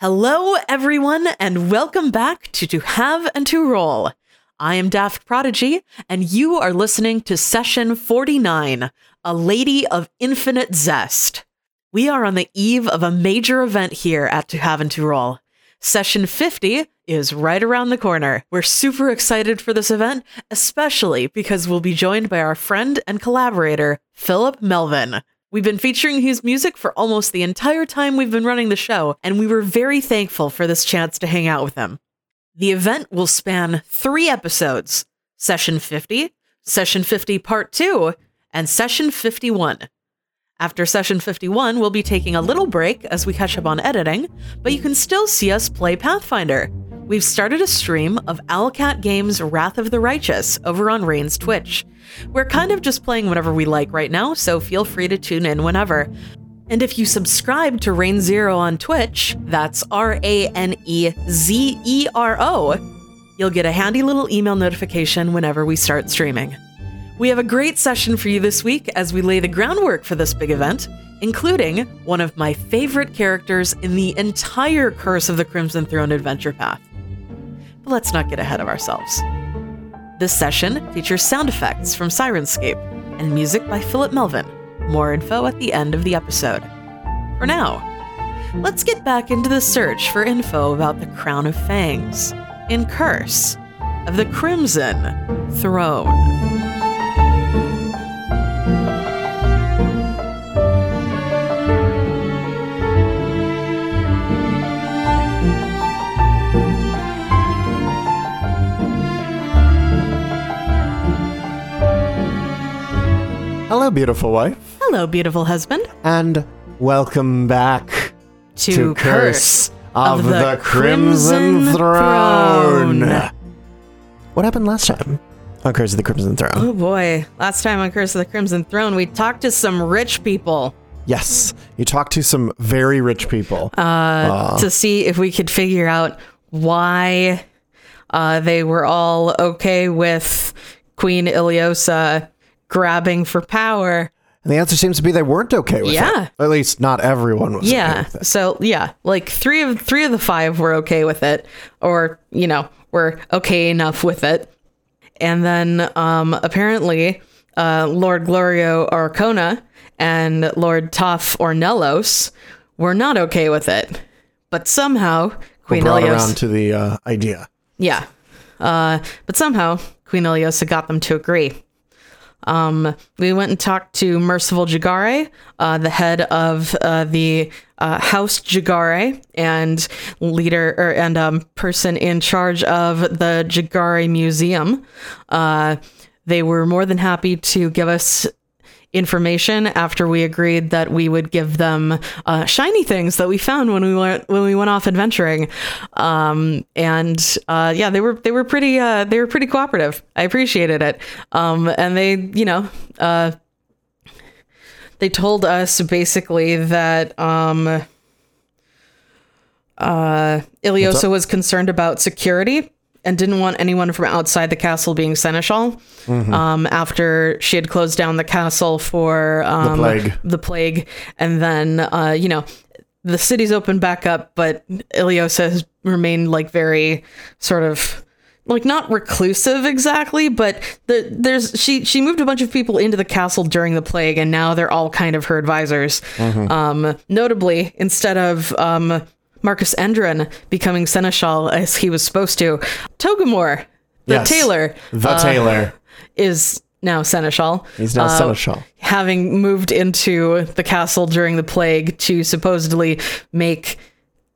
Hello, everyone, and welcome back to To Have and To Roll. I am Daft Prodigy, and you are listening to Session 49 A Lady of Infinite Zest. We are on the eve of a major event here at To Have and To Roll. Session 50 is right around the corner. We're super excited for this event, especially because we'll be joined by our friend and collaborator, Philip Melvin. We've been featuring his music for almost the entire time we've been running the show, and we were very thankful for this chance to hang out with him. The event will span three episodes Session 50, Session 50 Part 2, and Session 51. After Session 51, we'll be taking a little break as we catch up on editing, but you can still see us play Pathfinder. We've started a stream of Owlcat Games Wrath of the Righteous over on Rane's Twitch. We're kind of just playing whatever we like right now, so feel free to tune in whenever. And if you subscribe to Rain Zero on Twitch, that's R A N E Z E R O, you'll get a handy little email notification whenever we start streaming. We have a great session for you this week as we lay the groundwork for this big event, including one of my favorite characters in the entire Curse of the Crimson Throne adventure path. Let's not get ahead of ourselves. This session features sound effects from Syrinscape and music by Philip Melvin. More info at the end of the episode. For now, let's get back into the search for info about the Crown of Fangs in Curse of the Crimson Throne. Hello, beautiful wife, Hello, beautiful husband. and welcome back To Curse of, the, Crimson, Throne. Throne. What happened last time on Curse of the Crimson Throne? Oh boy, last time on Curse of the Crimson Throne, we talked to some rich people Yes, you talked to some very rich people. uh, to see if we could figure out why uh, they were all okay with Queen Ileosa grabbing for power. and the answer seems to be they weren't okay with Yeah. it. At least not everyone was okay Yeah. with it. So yeah, like three of three of the five were okay with it, or you know, were okay enough with it. And then um, apparently, uh, Lord Glorio Arkona and Lord Toff Ornelos were not okay with it. But somehow Queen Brought Ilios, around to the uh, idea. yeah, uh, but somehow Queen Ileosa got them to agree. Um, we went and talked to Merciful Jeggare, uh, the head of uh, the uh, House Jeggare and leader or, and um, person in charge of the Jeggare Museum. Uh, they were more than happy to give us information after we agreed that we would give them uh, shiny things that we found when we went when we went off adventuring. Um, and uh, yeah they were they were pretty uh, they were pretty cooperative. I appreciated it. Um, and they you know uh, they told us basically that um, uh, Ileosa was concerned about security and didn't want anyone from outside the castle being seneschal. Um, after she had closed down the castle for um, plague. the plague, and then uh, you know the city's opened back up, but Ileosa has remained like very sort of like not reclusive exactly, but the, there's she she moved a bunch of people into the castle during the plague, and now they're all kind of her advisors. Um, notably, instead of um, Marcus Endrin becoming seneschal as he was supposed to, Togomor, the Yes. tailor, The uh, tailor. is now seneschal. He's now uh, seneschal. having moved into the castle during the plague to supposedly make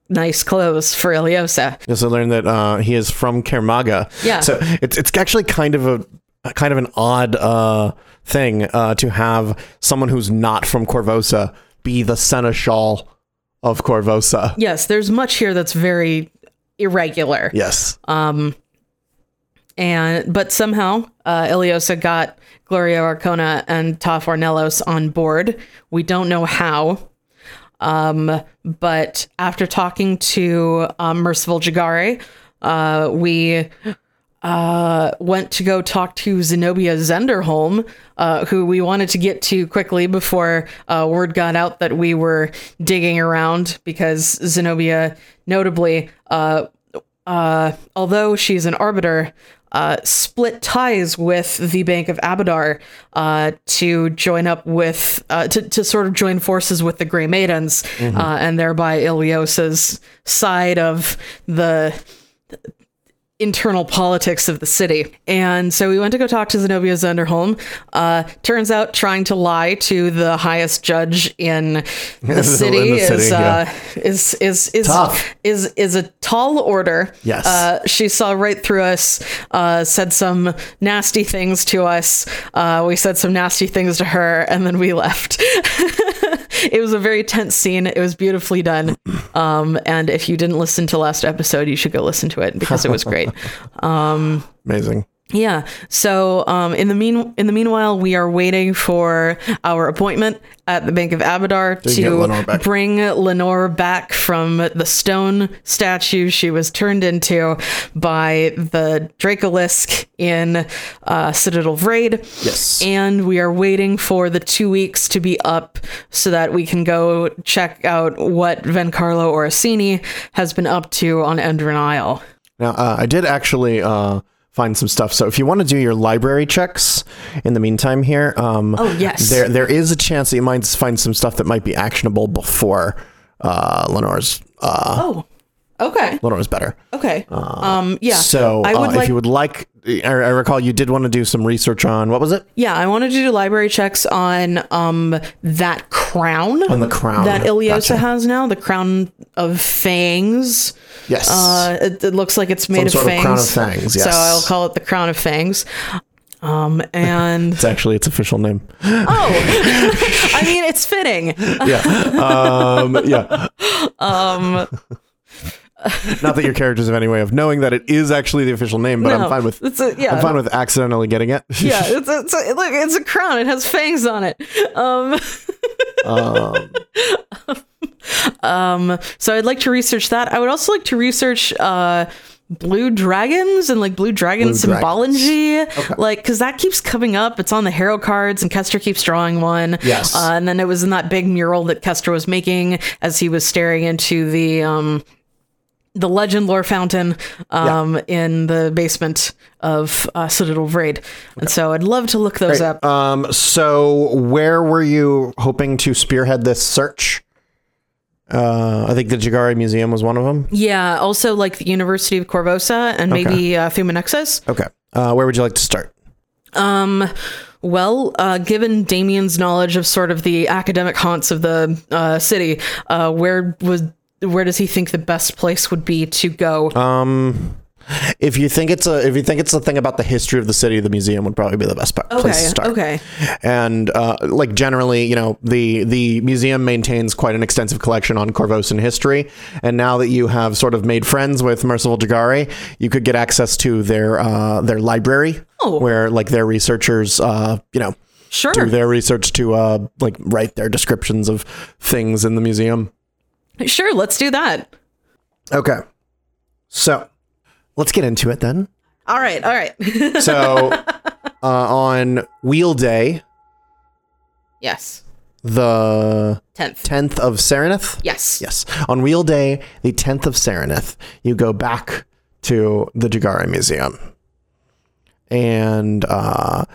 nice clothes for Ileosa. You also learned that uh, he is from Kermaga. Yeah. So it's it's actually kind of a, a kind of an odd uh, thing uh, to have someone who's not from Korvosa be the seneschal of Korvosa. Yes, there's much here that's very irregular. Yes. Um, and but somehow uh, Ileosa got Gloria Arkona and Toff Ornelos on board. We don't know how. Um, but after talking to um, Merciful Jeggare, uh, we uh, went to go talk to Zenobia Zenderholm, uh, who we wanted to get to quickly before uh, word got out that we were digging around because Zenobia, notably, uh, uh, although she's an arbiter, uh, split ties with the Bank of Abadar uh, to join up with, uh, to, to sort of join forces with the Grey Maidens, uh, and thereby Ileosa's side of the internal politics of the city. And so we went to go talk to Zenobia Zenderholm. Uh, turns out trying to lie to the highest judge in the city, In the city, is, yeah. uh, is is is Tough. is is a tall order. Yes. Uh, she saw right through us, uh, said some nasty things to us. Uh, we said some nasty things to her, and then we left. it was a very tense scene. It was beautifully done. Um, and if you didn't listen to last episode, you should go listen to it because it was great. Amazing. Yeah. So um, in the mean in the meanwhile, we are waiting for our appointment at the Bank of Abadar you get Lenore to bring Lenore back from the stone statue she was turned into by the Dracolisk in uh, Citadel Vraid. Yes. And we are waiting for the two weeks to be up so that we can go check out what Vencarlo Orsini has been up to on Endrin Isle. Now, uh, I did actually uh, find some stuff. So, if you want to do your library checks in the meantime, here, um, Oh, yes. there there is a chance that you might find some stuff that might be actionable before uh, Lenore's uh, Oh, okay. Lenore's better. Okay. um. Yeah. So, I would uh, like. if you would like, I, I recall you did want to do some research on what was it? yeah, I wanted to do library checks on um that crown. On the crown. that Ileosa Gotcha. has now, the crown of fangs. Yes. Uh, it, it looks like it's made of sort of fangs. crown of fangs, Yes. So. I'll call it the crown of fangs. Um, and it's actually its official name. oh, I mean, it's fitting. Yeah. Um, yeah. Um, Not that your characters have any way of knowing that it is actually the official name, but no, I'm fine with it's a, yeah, I'm fine with accidentally getting it. yeah. It's a, it's a, look, it's a crown. It has fangs on it. Um, um, Um, so I'd like to research that. I would also like to research uh blue dragons and like blue dragon Blue symbology Okay. like because that keeps coming up it's on the hero cards and kester keeps drawing one Yes. uh, and then it was in that big mural that kester was making as he was staring into the um the legend lore fountain um in the basement of uh, citadel vraid and so i'd love to look those up um, so where were you hoping to spearhead this search? Uh, I think the Jeggare Museum was one of them. yeah also like the university of korvosa and maybe uh, Okay. Uh, where would you like to start? Um, well, uh, given Damien's knowledge of sort of the academic haunts of the uh, city, uh, where was where does he think the best place would be to go? Um, if you think it's a if you think it's a thing about the history of the city, the museum would probably be the best pa- place to start. okay, and uh, like generally, you know, the the museum maintains quite an extensive collection on Korvosan history. And now that you have sort of made friends with Merciful Jeggare, you could get access to their uh, their library, Oh. where like their researchers, uh, you know, sure, do their research to uh, like write their descriptions of things in the museum. Sure. Let's do that. Okay, so let's get into it then. All right, all right. So uh, on Wheel Day, yes, the tenth. 10th of Sarenith. Yes. Yes. On Wheel Day, the 10th of Sarenith, you go back to the Jeggare Museum. And uh,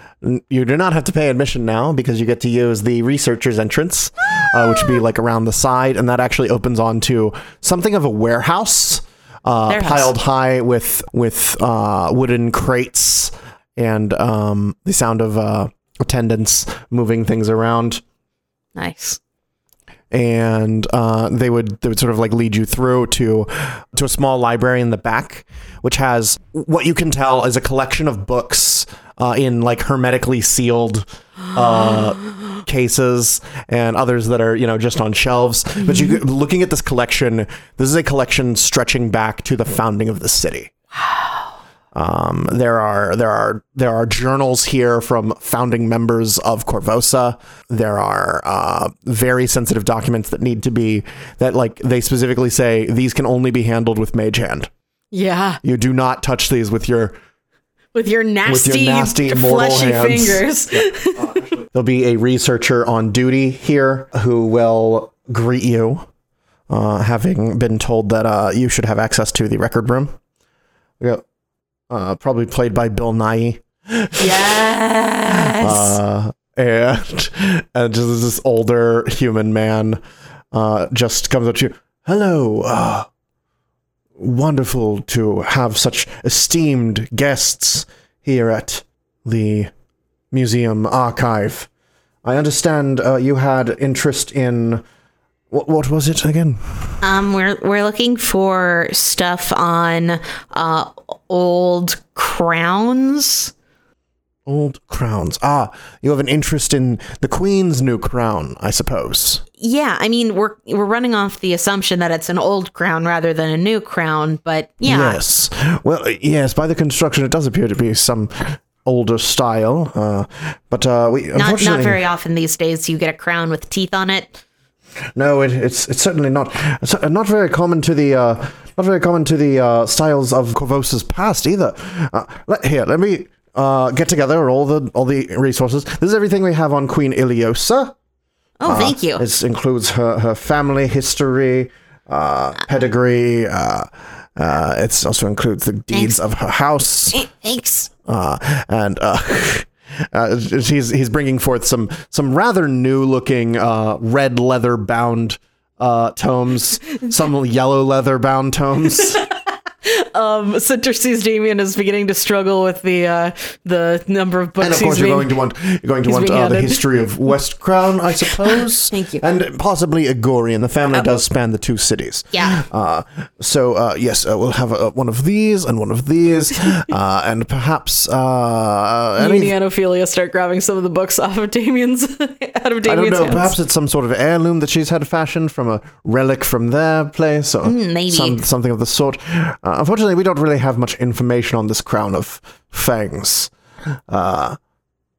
you do not have to pay admission now because you get to use the researcher's entrance, uh, which would be like around the side. And that actually opens onto something of a warehouse, uh, Warehouse. piled high with, with uh, wooden crates and um, the sound of uh, attendants moving things around Nice. And uh, they would they would sort of like lead you through to to a small library in the back, which has what you can tell is a collection of books uh, in like hermetically sealed uh, cases, and others that are you know just on shelves. But you looking at this collection, this is a collection stretching back to the founding of the city. Um, there are there are there are journals here from founding members of Korvosa. There are uh, very sensitive documents that need to be that like they specifically say these can only be handled with Mage Hand. Yeah. You do not touch these with your With your nasty, nasty mortal fleshy hands. fingers. There'll be a researcher on duty here who will greet you, uh, having been told that uh, you should have access to the record room. We got, uh, probably played by Bill Nye. yes. Uh, and and just this older human man uh, just comes up to you. Hello. Uh, wonderful to have such esteemed guests here at the museum archive. I understand uh, you had interest in what, what was it again? Um, we're we're looking for stuff on uh old crowns. Old crowns. Ah, you have an interest in the Queen's new crown, I suppose. Yeah, I mean we're we're running off the assumption that it's an old crown rather than a new crown, but yeah. Yes. Well, uh, yes. By the construction, it does appear to be some older style. Uh, but uh, we Not not very often these days you get a crown with teeth on it. No. It, it's it's certainly not it's uh, not very common to the uh, not very common to the uh, styles of Korvosa's past either. Uh, let, here, let me uh, get together all the all the resources. This is everything we have on Queen Ileosa. Oh, thank you. This includes her, her family history, uh, pedigree. Uh, uh, it also includes the deeds of her house. Eh, Thanks. uh, and uh, he's he's bringing forth some some rather new looking uh, red leather bound uh, tomes, some yellow leather bound tomes. um, Cinder sees Damien is beginning to struggle with the uh, the number of books And of course, he's you're being- going to want you're going to want uh, the history of West Crown, I suppose. Thank you. And possibly Egorian. The family does span the two cities. Yeah. Uh, so uh, yes, uh, we'll have uh, one of these and one of these, uh, and perhaps uh, any, and Ophelia start grabbing some of the books off of Damien's out of I don't Damien's know. hands. Perhaps it's some sort of heirloom that she's had fashioned from a relic from their place, or maybe. some, something of the sort. Uh, unfortunately, we don't really have much information on this crown of fangs. Uh,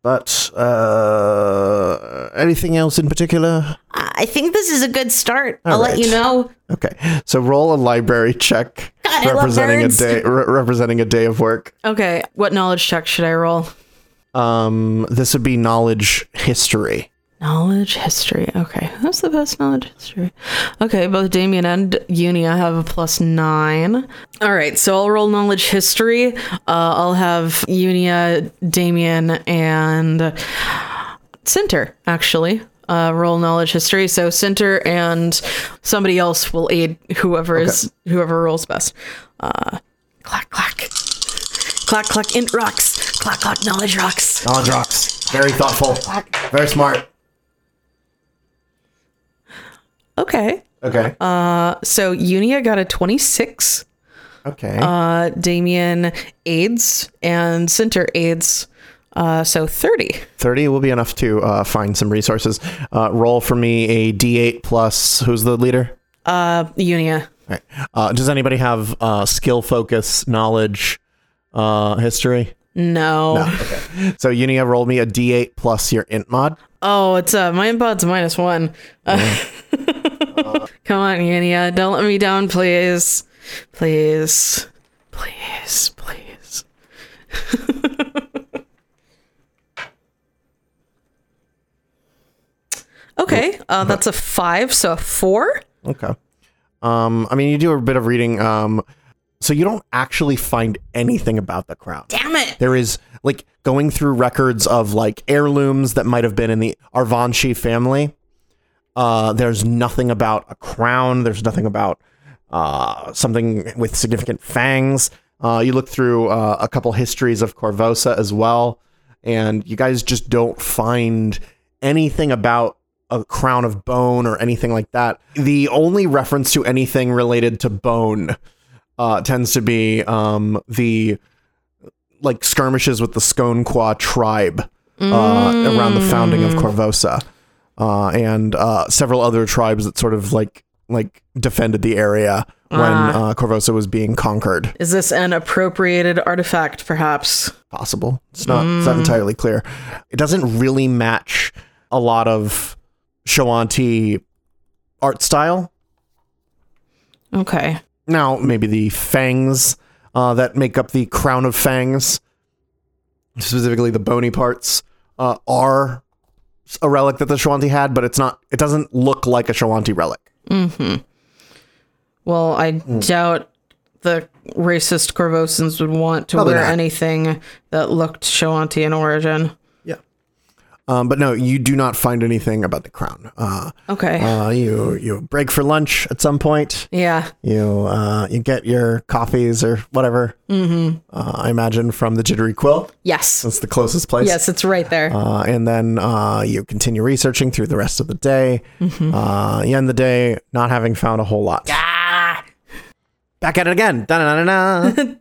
but uh, anything else in particular? I think this is a good start. I'll All let you know. Okay, so roll a library check God, I love representing a day re- representing a day of work. Okay, what knowledge check should I roll? Um, this would be knowledge history. Knowledge history. Okay, who's the best knowledge history? Okay, both Damien and Uni, I have a plus nine. All right, so I'll roll knowledge history. Uh, I'll have Unia, Damien, and Center actually uh, roll knowledge history. So Center and somebody else will aid whoever is whoever rolls best. Uh, clack clack, clack clack. Int rocks. Clack clack. Knowledge rocks. Knowledge rocks. Very thoughtful. Very smart. Okay. Okay. So Unia got a twenty-six. okay. uh, Damien aids and Center aids. Uh, so 30. 30 will be enough to uh, find some resources. Uh, roll for me a d8 plus. Who's the leader? Uh, Unia. Right. Uh, does anybody have uh, skill focus, knowledge, uh, history? No. no. Okay. So Unia, roll me a d8 plus your int mod. Oh, it's uh, my int mod's minus one. Uh, come on, Unia. Don't let me down, please. Please. Please. Please. okay. Uh, that's a five, so a four. Okay. Um, I mean, you do a bit of reading. Um, so you don't actually find anything about the crown. Damn it. There is like going through records of like heirlooms that might have been in the Arvanxi family. Uh, there's nothing about a crown. There's nothing about uh, something with significant fangs. Uh, you look through uh, a couple histories of Korvosa as well, and you guys just don't find anything about a crown of bone or anything like that. The only reference to anything related to bone uh, tends to be um, the like skirmishes with the Skoan-Quah tribe uh, around the founding of Korvosa, uh, and uh, several other tribes that sort of like like defended the area when uh, Korvosa was being conquered. Is this an appropriated artifact, perhaps? Possible. It's not. It's not entirely clear. It doesn't really match a lot of Shoanti art style. Okay. Now, maybe the fangs uh, that make up the crown of fangs specifically the bony parts, uh, are a relic that the Shoanti had, but it's not. It doesn't look like a Shoanti relic. Well, I Hmm. doubt the racist Korvosans would want to Probably wear not. anything that looked Shoanti in origin. Um, but no, you do not find anything about the crown. Uh, Okay. uh, you you break for lunch at some point. yeah. You uh, you get your coffees or whatever. Mm-hmm. Uh, I imagine from the Jittery Quill. Yes. That's the closest place. Yes, it's right there. Uh, and then uh, you continue researching through the rest of the day. Uh, you end the day not having found a whole lot. ah! Back at it again.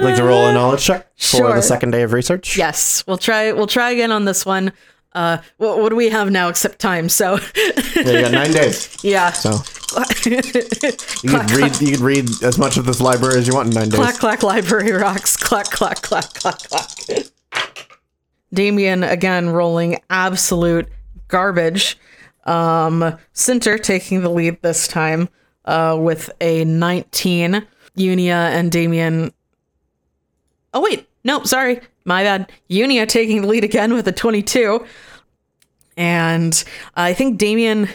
Like to roll a knowledge check for Sure. the second day of research. Yes, we'll try. We'll try again on this one. Uh, what, what do we have now except time? So, Yeah, you got nine days. yeah. So you could read you could read as much of this library as you want in nine days. clack clack library rocks. Clack clack clack clack clack. Damien again rolling absolute garbage. Um, Cinter taking the lead this time uh, with a 19. Unia and Damien. Oh wait, no, sorry, my bad. Unia taking the lead again with a 22, and I think Damien.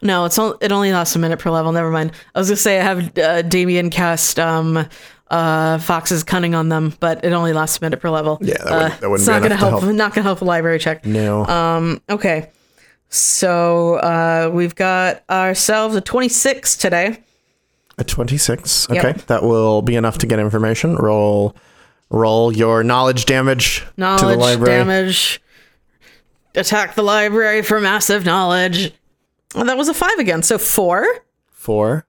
No, it's all, it only lasts a minute per level. Never mind. I was gonna say I have uh, Damien cast um, uh, Fox's cunning on them, but it only lasts a minute per level. Yeah, that uh, wouldn't- that wouldn't it's not gonna to help, help. Not gonna help a library check. No. Um, okay. So uh, we've got ourselves a 26 today. A 26. Yep. Okay. That will be enough to get information. Roll roll your knowledge damage to the Knowledge library. damage. Attack the library for massive knowledge. Oh, that was a five again. So four. 4.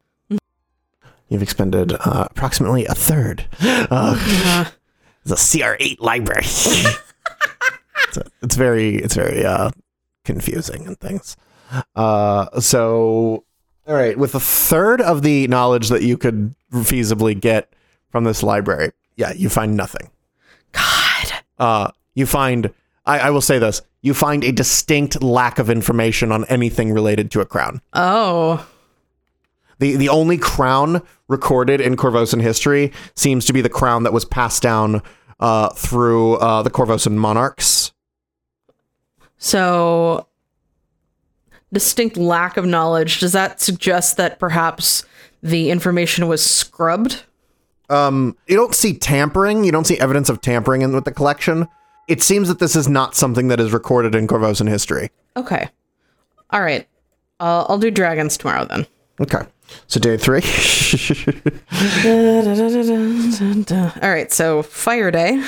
You've expended uh, approximately a third. Uh, it's a CR8 library. it's, it's very it's very uh, confusing and things. Uh, so all right, with a third of the knowledge that you could feasibly get from this library, yeah, you find nothing. God. uh, you find I, I will say this you find a distinct lack of information on anything related to a crown Oh. the the only crown recorded in korvosan history seems to be the crown that was passed down uh, through uh, the korvosan monarchs So distinct lack of knowledge. Does that suggest that perhaps the information was scrubbed? Um, you don't see tampering you don't see evidence of tampering in with the collection it seems that this is not something that is recorded in korvosan history Okay. All right. Uh, I'll do dragons tomorrow then. okay so day three All right. So fire day.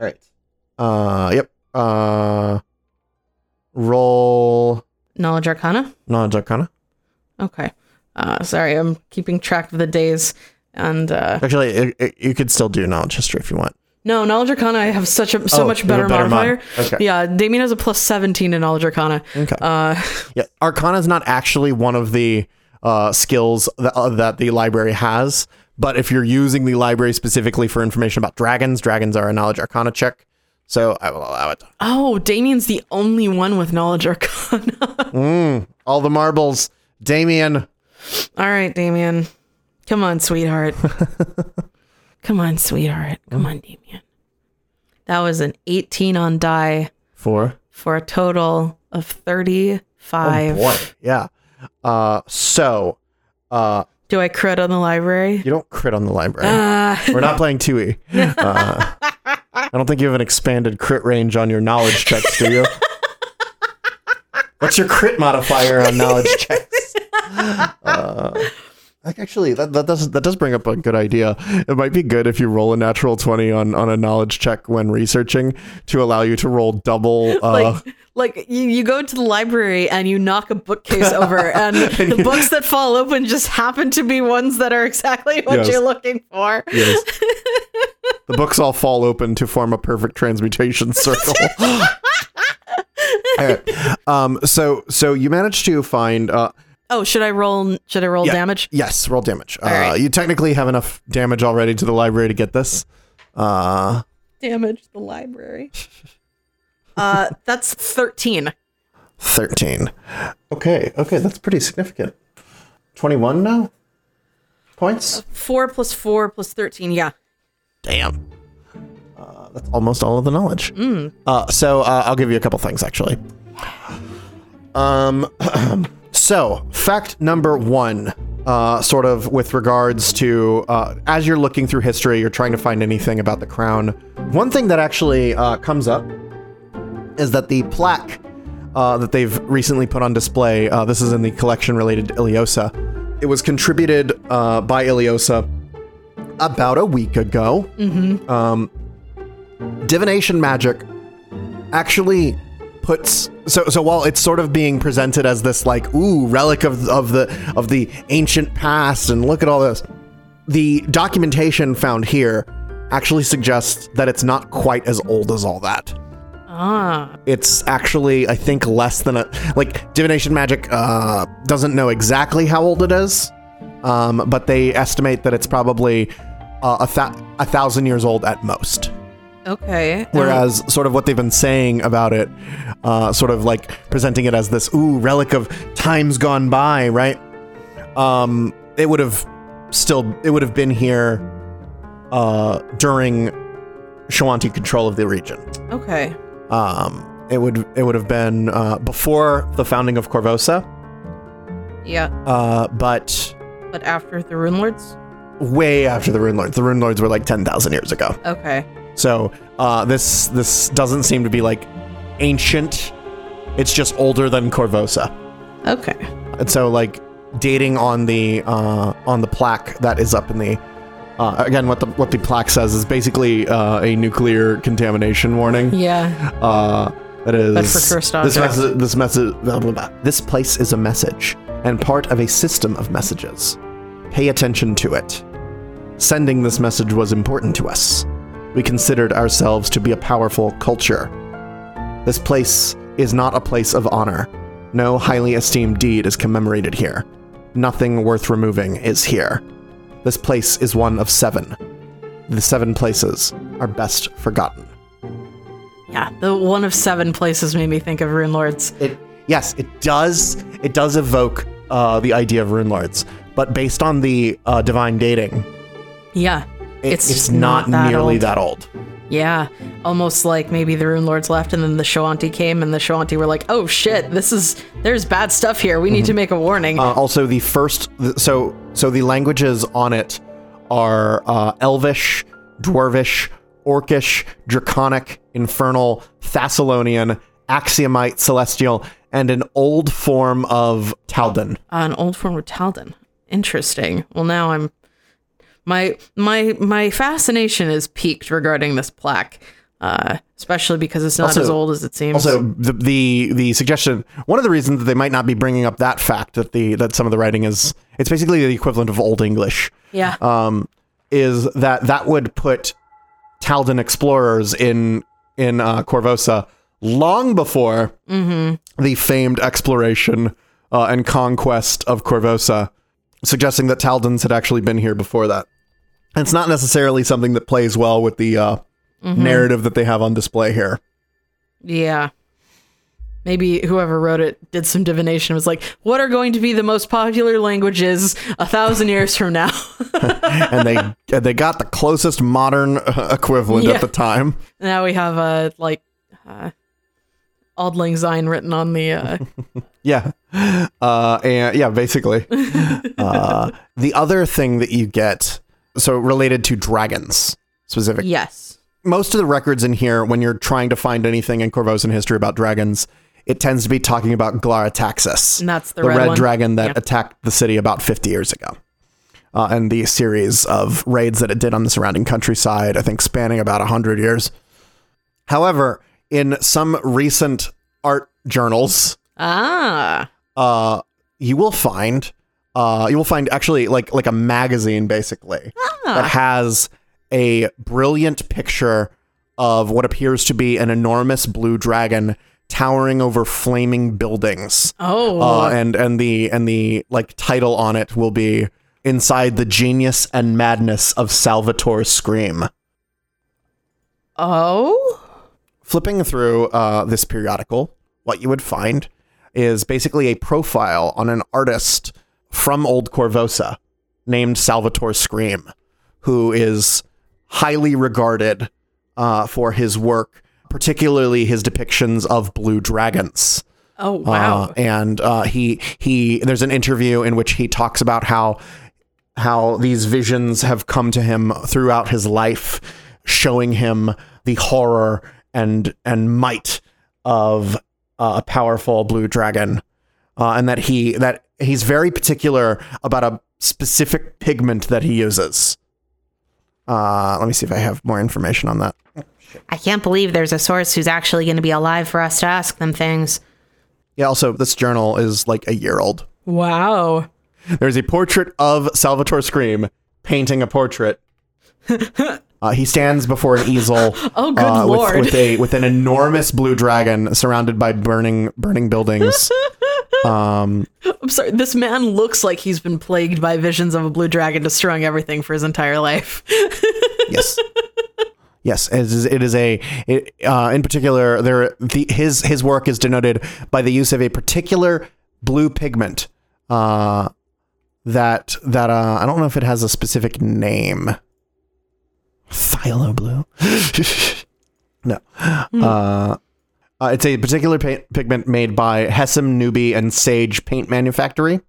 all right uh yep uh roll Knowledge arcana. knowledge arcana Okay. Uh, sorry, I'm keeping track of the days. And uh, Actually, it, it, you could still do knowledge history if you want. no, knowledge arcana. I have such a so Oh, much you have a better, better mod. modifier. Okay. Yeah, Damien has a plus 17 in knowledge arcana. Okay. Uh, Yeah, Arcana is not actually one of the uh, skills that, uh, that the library has. But if you're using the library specifically for information about dragons, dragons are a knowledge Arcana check. So I will allow it. oh, Damien's the only one with knowledge arcana. Mm, all the marbles, Damien. All right, Damien. Come on, sweetheart. Come on, sweetheart. Come on, Damien. That was an 18 on die Four. for a total of 35. Oh boy, yeah. Uh, so uh, Do I crit on the library? you don't crit on the library. Ah. We're not playing 2e. Uh, I don't think you have an expanded crit range on your knowledge checks, do you? What's your crit modifier on knowledge checks? Uh, actually, that, that does that does bring up a good idea. It might be good if you roll a natural twenty on, on a knowledge check when researching to allow you to roll double. Uh, like like you, you go to the library and you knock a bookcase over and the books that fall open just happen to be ones that are exactly what Yes. you're looking for yes. the books all fall open to form a perfect transmutation circle. Right. Um. So so you managed to find uh oh should i roll should i roll Yeah. damage Yes, roll damage. Uh, right. You technically have enough damage already to the library to get this. Uh, damage the library uh that's 13 13. Okay, okay, that's pretty significant. 21 now? Points? 4 plus 4 plus 13 yeah Damn. Uh, that's almost all of the knowledge. Uh, so uh, I'll give you a couple things actually. Um, so fact number one, uh, sort of with regards to uh, as you're looking through history, you're trying to find anything about the crown. One thing that actually uh, comes up is that the plaque uh, that they've recently put on display. Uh, this is in the collection related to Ileosa. It was contributed uh, by Ileosa about a week ago. Um, divination magic actually puts so so while it's sort of being presented as this like ooh relic of of the of the ancient past and look at all this the documentation found here actually suggests that it's not quite as old as all that Ah. it's actually i think less than a like divination magic uh doesn't know exactly how old it is um but they estimate that it's probably uh, a, th- a thousand years old at most Okay. Whereas, sort of what they've been saying about it, uh, sort of like presenting it as this ooh relic of times gone by, right? Um, it would have still it would have been here uh, during Shoanti control of the region. okay. Um, it would it would have been uh, before the founding of Korvosa, Yeah. uh, but But after the Rune Lords? way after the Rune Lords. The Rune Lords were like ten thousand years ago. Okay. So uh, this this doesn't seem to be like ancient. It's just older than Korvosa, Okay. and so like dating on the uh, on the plaque that is up in the uh, again what the what the plaque says is basically uh, a nuclear contamination warning. Yeah. Uh, that is But for cursed this message. This message. This place is a message and part of a system of messages. Pay attention to it. Sending this message was important to us. We considered ourselves to be a powerful culture. This place is not a place of honor. No highly esteemed deed is commemorated here. Nothing worth removing is here. This place is one of seven. The seven places are best forgotten. Yeah. The one of seven places made me think of Rune Lords. It yes, it does. It does evoke uh, the idea of rune lords, but based on the uh, divine dating, Yeah. It- it's it's, not, not that nearly old. that old. Yeah. Almost like maybe the Rune Lords left and then the Shoanti came and the Shoanti were like, oh shit, this is, there's bad stuff here. We need to make a warning. Uh, also, the first so so the languages on it are uh, Elvish, Dwarvish, Orcish, Draconic, Infernal, Thassilonian, Axiomite, Celestial, and an old form of Taldan. an old form of Taldan. Interesting. Well, now I'm my my my fascination is peaked regarding this plaque, uh, especially because it's not Also- as old as it seems. Also, the, the the suggestion one of the reasons that they might not be bringing up that fact that the that some of the writing is it's basically the equivalent of Old English. yeah, um, is that that would put Taldan explorers in in uh, Korvosa long before the famed exploration uh, and conquest of Korvosa, suggesting that Taldans had actually been here before that. And it's not necessarily something that plays well with the uh, narrative that they have on display here. yeah. Maybe whoever wrote it did some divination. Was like, what are going to be the most popular languages a thousand years from now? and they and they got the closest modern uh, equivalent Yeah. at the time. now we have uh, like uh, Auld Lang Syne written on the. Uh, Yeah. Uh, and yeah, basically. uh, the other thing that you get, so related to dragons specific. yes. Most of the records in here, when you're trying to find anything in Korvosan history about dragons, it tends to be talking about Glarataxis, And that's the the red red dragon that Yeah. attacked the city about 50 years ago. Uh, and the series of raids that it did on the surrounding countryside, I think spanning about 100 years. However, in some recent art journals, Ah. uh, you will find uh, you will find actually like like a magazine basically that has a brilliant picture of what appears to be an enormous blue dragon towering over flaming buildings. Oh. Uh, and and the and the like title on it will be inside the genius and madness of Salvatore Scream. oh. flipping through uh, this periodical, what you would find is basically a profile on an artist from Old Korvosa named Salvatore Scream, who is highly regarded uh, for his work, particularly his depictions of blue dragons. Oh wow. Uh, and uh, he he there's an interview in which he talks about how how these visions have come to him throughout his life, showing him the horror and and might of uh, a powerful blue dragon, uh, and that he that he's very particular about a specific pigment that he uses. Uh, let me see if I have more information on that. I can't believe there's a source who's actually going to be alive for us to ask them things. Yeah. Also, this journal is like a year old. wow. There's a portrait of Salvatore Scream painting a portrait. Uh, he stands before an easel. Oh, good uh, with- lord. With, a with an enormous blue dragon surrounded by burning burning buildings. um, I'm sorry. This man looks like he's been plagued by visions of a blue dragon destroying everything for his entire life. yes, yes. It is, it is a. It, uh, in particular, there the his his work is denoted by the use of a particular blue pigment. Uh, that that uh, I don't know if it has a specific name. Phthalo blue. no. Uh, uh, it's a particular pa- pigment made by Hessam, Newby, and Sage Paint Manufactory,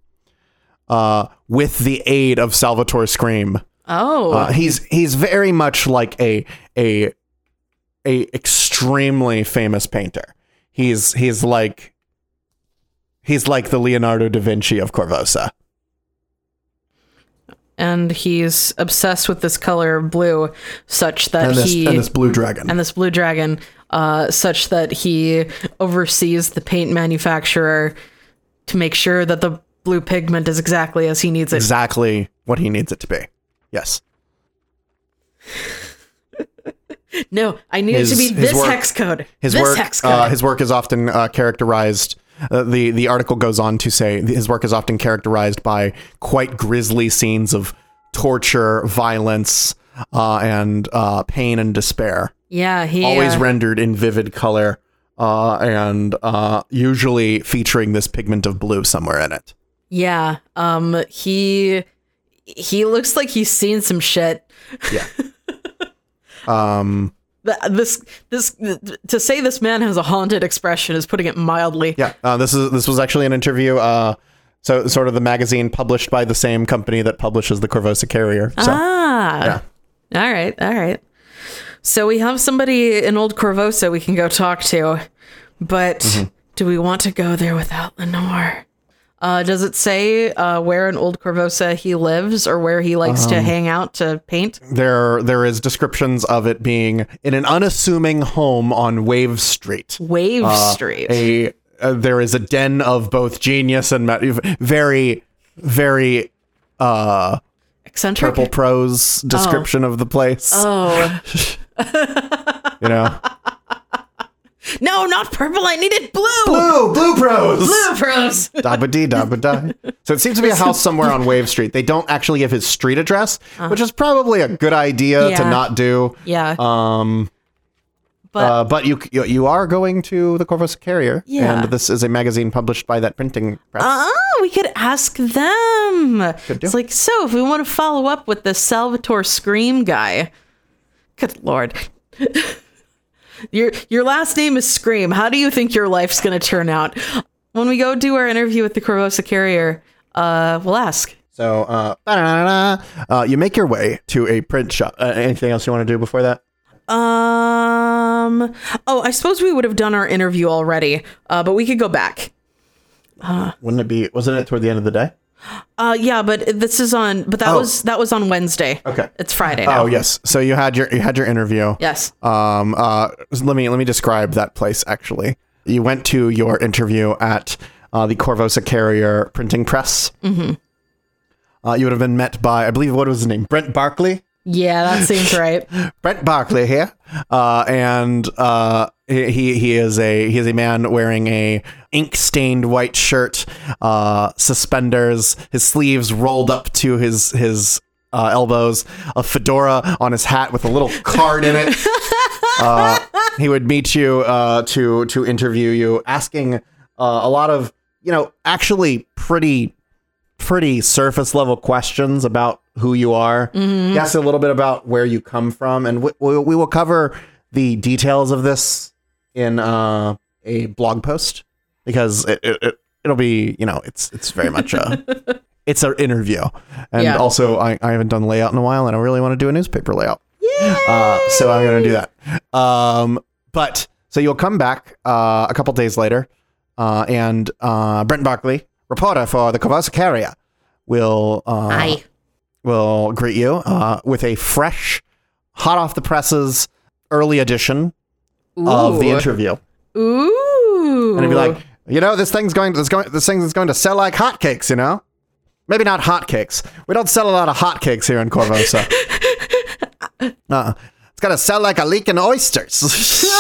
uh, with the aid of Salvatore Scream. Oh. Uh, he's he's very much like a a a extremely famous painter. He's he's like he's like the Leonardo da Vinci of Korvosa. and he's obsessed with this color blue such that And this he and this blue dragon. and this blue dragon uh, such that he oversees the paint manufacturer to make sure that the blue pigment is exactly as he needs it. exactly what he needs it to be. Yes. No, I need it to be this work- hex code. His this work hex code. uh, his work is often uh, characterized uh, the the article goes on to say his work is often characterized by quite grisly scenes of torture, violence, uh, and uh, pain and despair. Yeah, he always uh, rendered in vivid color uh, and uh, usually featuring this pigment of blue somewhere in it. yeah. Um, he he looks like he's seen some shit. Yeah. um, This this to say this man has a haunted expression is putting it mildly. yeah. Uh, this is this was actually an interview. Uh, so sort of the magazine published by the same company that publishes the Korvosa Carrier. So ah. All right, all right. So we have somebody in Old Korvosa we can go talk to, but Mm-hmm. do we want to go there without Lenore? Uh, does it say uh, where in Old Korvosa he lives or where he likes Um, to hang out to paint? there there is descriptions of it being in an unassuming home on Wave Street. Wave Uh, Street. A uh, there is a den of both genius and ma- very very uh Eccentric. purple prose description of the place. Oh you know, no, not purple! I needed blue. blue blue pros. Blue pros. Dabba dee dabba die. So it seems to be a house somewhere on Wave Street. They don't actually give his street address, which is probably a good idea to Uh-huh. Not do. Yeah, Um, but uh, but you, you you are going to the Corvus Carrier, Yeah. and this is a magazine published by that printing press. Oh, we could ask them. Could do. It's like, so if we want to follow up with the Salvatore Scream guy, good lord. your your last name is Scream. How do you think your life's going to turn out? When we go do our interview with the Korvosa Carrier, uh, we'll ask. So uh, uh, you make your way to a print shop. Uh, anything else you want to do before that? Um. Oh, I suppose we would have done our interview already, uh, but we could go back. Wouldn't it be? Wasn't it toward the end of the day? Uh, yeah, but this is on. But that Oh. was that was on Wednesday. Okay. It's Friday now. Oh yes. So you had your you had your interview. Yes. Um, uh, let me let me describe that place. Actually, you went to your interview at uh, the Korvosa Carrier Printing Press. Mm-hmm. Uh, you would have been met by, I believe, what was his name? Brent Barkley. Yeah, that seems right. Brent Barkley here, uh, and uh, he he is a he is a man wearing a ink stained white shirt, uh, suspenders, his sleeves rolled up to his his uh, elbows, a fedora on his hat with a little card in it. Uh, he would meet you uh, to to interview you, asking uh, a lot of you know actually pretty pretty surface level questions about who you are. He asks a little bit about where you come from, and we, we, we will cover the details of this in uh, a blog post because it, it, it it'll be you know it's it's very much a it's an interview and Yeah. also I, I haven't done layout in a while and I really want to do a newspaper layout. Uh, so I'm gonna do that. Um, but so you'll come back uh, a couple days later, uh, and uh, Brent Barkley, reporter for the Korvosa Carrier, will uh, will greet you uh, with a fresh, hot off the presses early edition of the interview, Ooh. and he'd be like, you know, this thing's going, this going, this thing is going to sell like hotcakes, you know. Maybe not hotcakes. We don't sell a lot of hotcakes here in Korvosa. uh, it's gonna sell like a leak in oysters.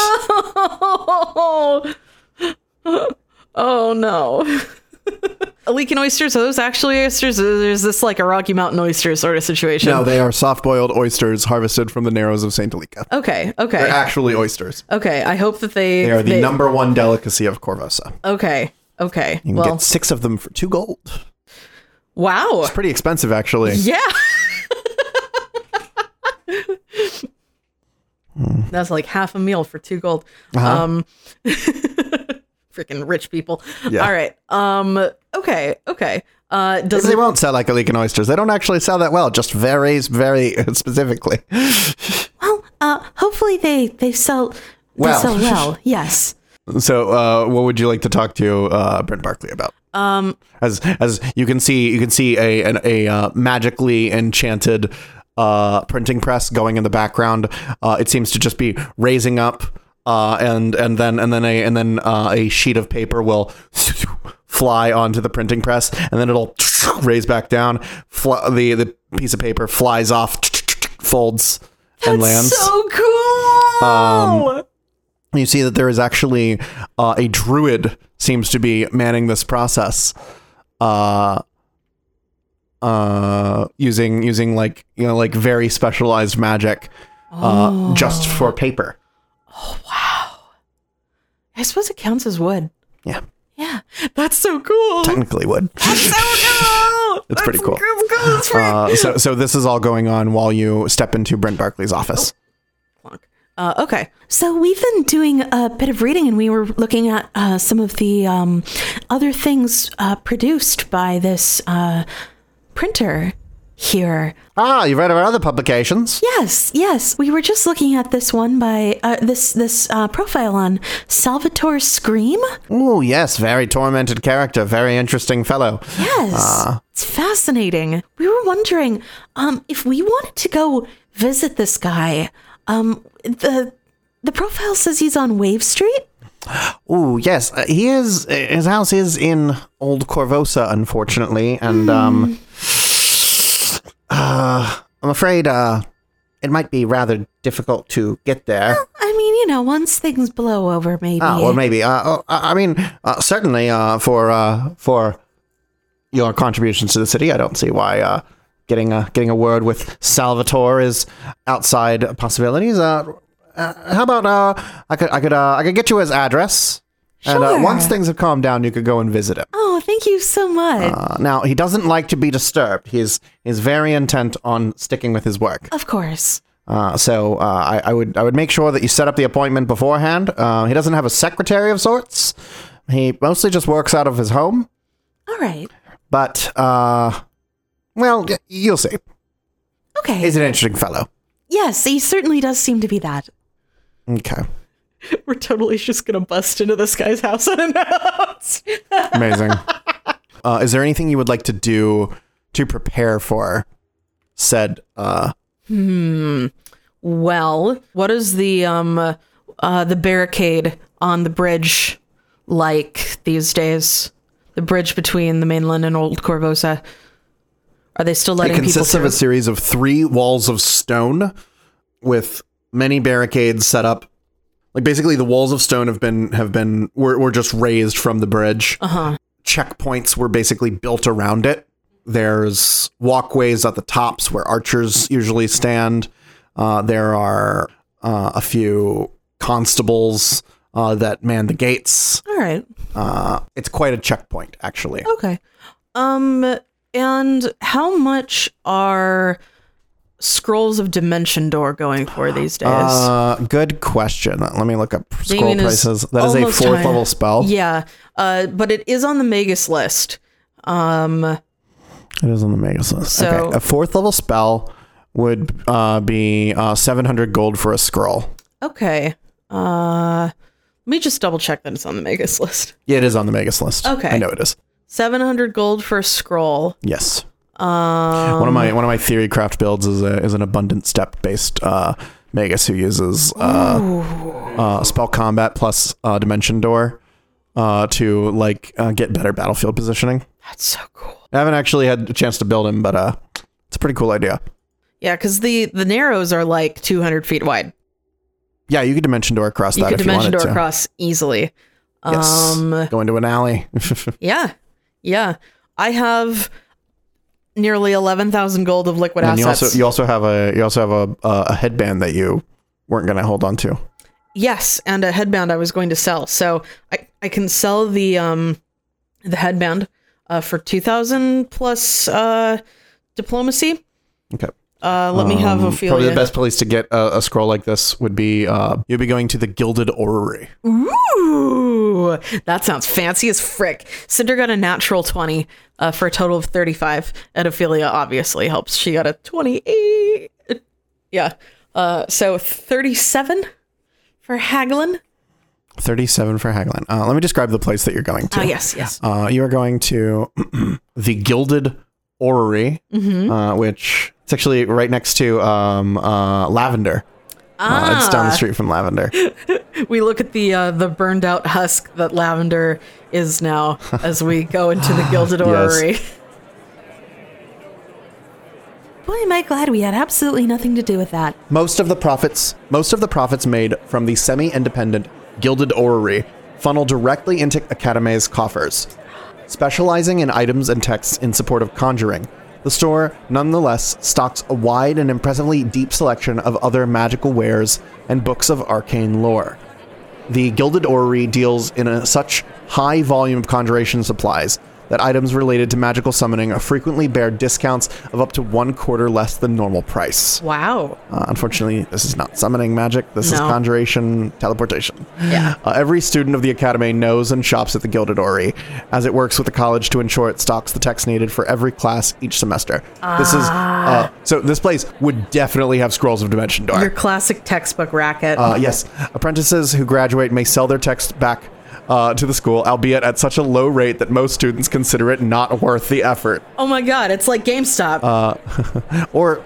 oh no. Leaking oysters, are those actually oysters? Or is this like a Rocky Mountain oyster sort of situation? no, they are soft-boiled oysters harvested from the Narrows of Saint Alika. Okay, okay. They're actually oysters. okay, I hope that they They are the number one delicacy of Korvosa. Okay. Okay. You can Well, get six of them for two gold. wow. It's pretty expensive, actually. Yeah. That's like half a meal for two gold. Um freaking rich people. Yeah. All right. Um okay, okay. Uh does They it won't sell like a leak in oysters. They don't actually sell that well. Just varies very specifically. Well, uh, hopefully they they sell they Well. sell well. Yes. So, uh, what would you like to talk to uh, Brent Barkley about? um As as you can see, you can see a an, a uh, magically enchanted uh, printing press going in the background. Uh, it seems to just be raising up, uh, and and then and then a and then uh, a sheet of paper will fly onto the printing press, and then it'll raise back down. The the piece of paper flies off, folds, and lands. so cool. Um, you see that there is actually uh, a druid seems to be manning this process uh uh using using like you know like very specialized magic uh just for paper I suppose it counts as wood. yeah Yeah. That's so cool. technically wood. That's so cool. It's pretty That's cool. cool. Cool. Uh so so this is all going on while you step into brent barkley's office Clunk. Uh, okay. So we've been doing a bit of reading, and we were looking at uh, some of the um, other things uh, produced by this uh, printer here. ah you've read our other publications Yes, yes. We were just looking at this one by uh, this this uh, profile on Salvatore Scream. oh yes very tormented character very interesting fellow Yes, it's fascinating. We were wondering um, if we wanted to go visit this guy. Um, the the profile says he's on Wave Street. Oh yes, uh, he is. His house is in Old Korvosa, unfortunately, and um, uh, I'm afraid uh, it might be rather difficult to get there. I mean, you know, once things blow over, maybe. Ah, well, maybe. Uh, oh, I I mean, uh, certainly uh, for uh, for your contributions to the city, I don't see why uh, getting a getting a word with Salvatore is outside possibilities. Uh, uh, how about uh, I could I could uh, I could get you his address, and uh, once things have calmed down, you could go and visit him. Oh, thank you so much. Uh, now he doesn't like to be disturbed. He's he's very intent on sticking with his work. of course. Uh, so uh, I, I would I would make sure that you set up the appointment beforehand. Uh, he doesn't have a secretary of sorts. He mostly just works out of his home. All right. But uh, well, you'll see. Okay. He's an interesting fellow. yes, he certainly does seem to be that. Okay, We're totally just gonna bust into this guy's house unannounced. amazing. uh, is there anything you would like to do to prepare for said? Uh, well, what is the um uh the barricade on the bridge like these days? The bridge between the mainland and Old Korvosa. Are they still letting people consists of a series of three walls of stone with many barricades set up. Like basically, the walls of stone have been have been were, were just raised from the bridge. uh-huh. checkpoints were basically built around it. There's walkways at the tops where archers usually stand. Uh, there are uh, a few constables uh, that man the gates. All right. Uh, it's quite a checkpoint, actually. Okay. Um and how much are scrolls of Dimension Door going for these days? Uh, good question. Let me look up scroll Damien is prices. That is a fourth high- level spell. yeah, uh, but it is on the Magus list. Um, It is on the Magus list. So- okay, a fourth level spell would uh, be uh, 700 gold for a scroll. okay. Uh, let me just double check that it's on the Magus list. Yeah, it is on the Magus list. Okay. I know it is. 700 gold for a scroll. Yes. Um, one of my one of my theory craft builds is a, is an abundant step based uh, Magus who uses uh, uh, spell combat plus uh, dimension door uh, to like uh, get better battlefield positioning. that's so cool. I haven't actually had a chance to build him, but uh, it's a pretty cool idea. Yeah, because the the narrows are like 200 feet wide. Yeah, you could dimension door across You that could if you dimension wanted door to. across easily. Yes. Um, Go into an alley. yeah, yeah. I have nearly 11,000 gold of liquid and you assets. also you also have a you also have a a headband that you weren't going to hold on to. Yes, and a headband I was going to sell. So I, I can sell the um the headband uh, for two thousand plus uh diplomacy. Okay. Uh, let me have Um, Ophelia. Probably the best place to get a, a scroll like this would be uh, you'd be going to the Gilded Orrery. Ooh, that sounds fancy as frick. Cinder got a natural twenty uh, for a total of thirty-five, and Ophelia obviously helps. She got a twenty-eight. Yeah. Uh, so thirty-seven for Haglin. 37 for Haglin. Uh, let me describe the place that you're going to. Ah, yes, yes. Uh, you are going to the Gilded Orrery, Mm-hmm. uh, which it's actually right next to um, uh, Lavender. Uh, it's down the Ah. street from Lavender. we look at the uh, the burned out husk that lavender is now as we go into the gilded Yes. orrery. Boy, am I glad we had absolutely nothing to do with that. Most of the profits, most of the profits made from the semi-independent Gilded Orrery funnel directly into Academy's coffers. Specializing in items and texts in support of conjuring, the store nonetheless stocks a wide and impressively deep selection of other magical wares and books of arcane lore. The Gilded Orrery deals in a such high volume of conjuration supplies that items related to magical summoning frequently bear discounts of up to one quarter less than normal price. Wow. Uh, unfortunately, this is not summoning magic. This is conjuration, teleportation. Yeah. Uh, every student of the academy knows and shops at the Gilded Orrery, as it works with the college to ensure it stocks the text needed for every class each semester. This is uh, so. This place would definitely have scrolls of Dimension Door. Your classic textbook racket. Uh, yes, apprentices who graduate may sell their text back uh, to the school, albeit at such a low rate that most students consider it not worth the effort. oh my god, it's like GameStop. Uh, Or,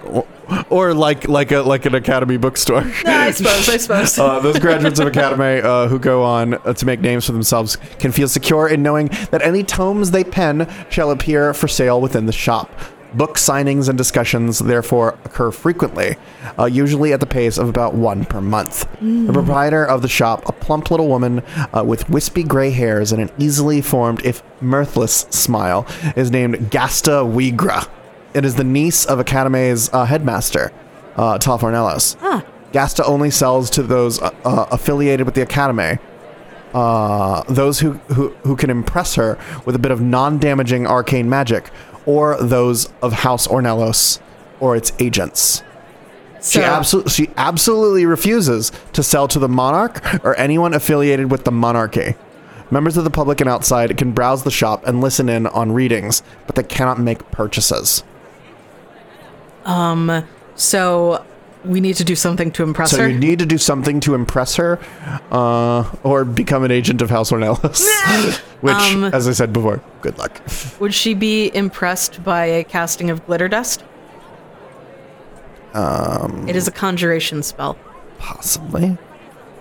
or like like a like an academy bookstore. I suppose, I suppose. Uh, those graduates of Academy uh, who go on uh, to make names for themselves can feel secure in knowing that any tomes they pen shall appear for sale within the shop. Book signings and discussions therefore occur frequently, uh, usually at the pace of about one per month. The proprietor of the shop, a plump little woman uh, with wispy gray hairs and an easily formed, if mirthless, smile, is named Gasta Wigra. It is the niece of Academy's uh, headmaster, uh, Toff Ornelos. Gasta only sells to those uh, uh, affiliated with the Academy. Uh, those who, who, who can impress her with a bit of non damaging arcane magic, or those of House Ornelos or its agents. She, So- absolutely she absolutely refuses to sell to the monarch or anyone affiliated with the monarchy. Members of the public and outside can browse the shop and listen in on readings, but they cannot make purchases. Um, so we need to do something to impress So her. So you need to do something to impress her, uh, or become an agent of House Ornelos. Which, Um, as I said before, good luck. Would she be impressed by a casting of glitter dust? Um, it is a conjuration spell. Possibly.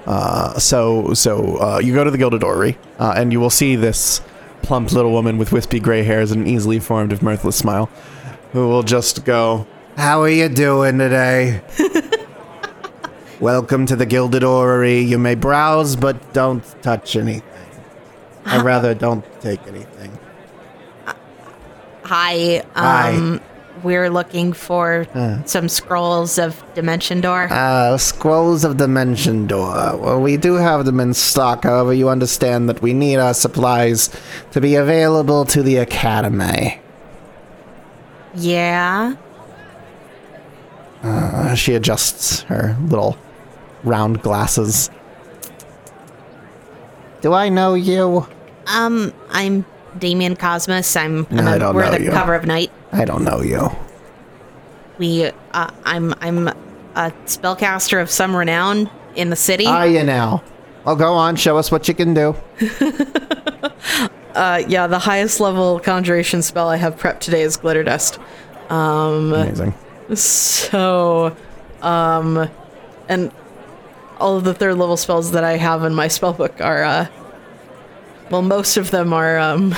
Uh, so, so uh, you go to the Gilded Orrery, uh, and you will see this plump little woman with wispy gray hairs and an easily formed, if mirthless smile, who will just go, "How are you doing today?" Welcome to the Gilded Orrery. You may browse, but don't touch anything. Or rather, don't take anything. Hi. Hi. Um, we're looking for some scrolls of Dimension Door. Uh, Scrolls of Dimension Door. Well, we do have them in stock. However, you understand that we need our supplies to be available to the Academy. yeah. She adjusts her little round glasses. Do I know you? Um, I'm Damien Cosmos. I'm, I'm No, I a- don't we're know the you. cover of night. I don't know you. We uh, I'm I'm a spellcaster of some renown in the city. Are you now? Well, go on. Show us what you can do. Uh, yeah, the highest level conjuration spell I have prepped today is glitter dust. Amazing. So, um, and all of the third level spells that I have in my spell book are, uh, well, most of them are, um,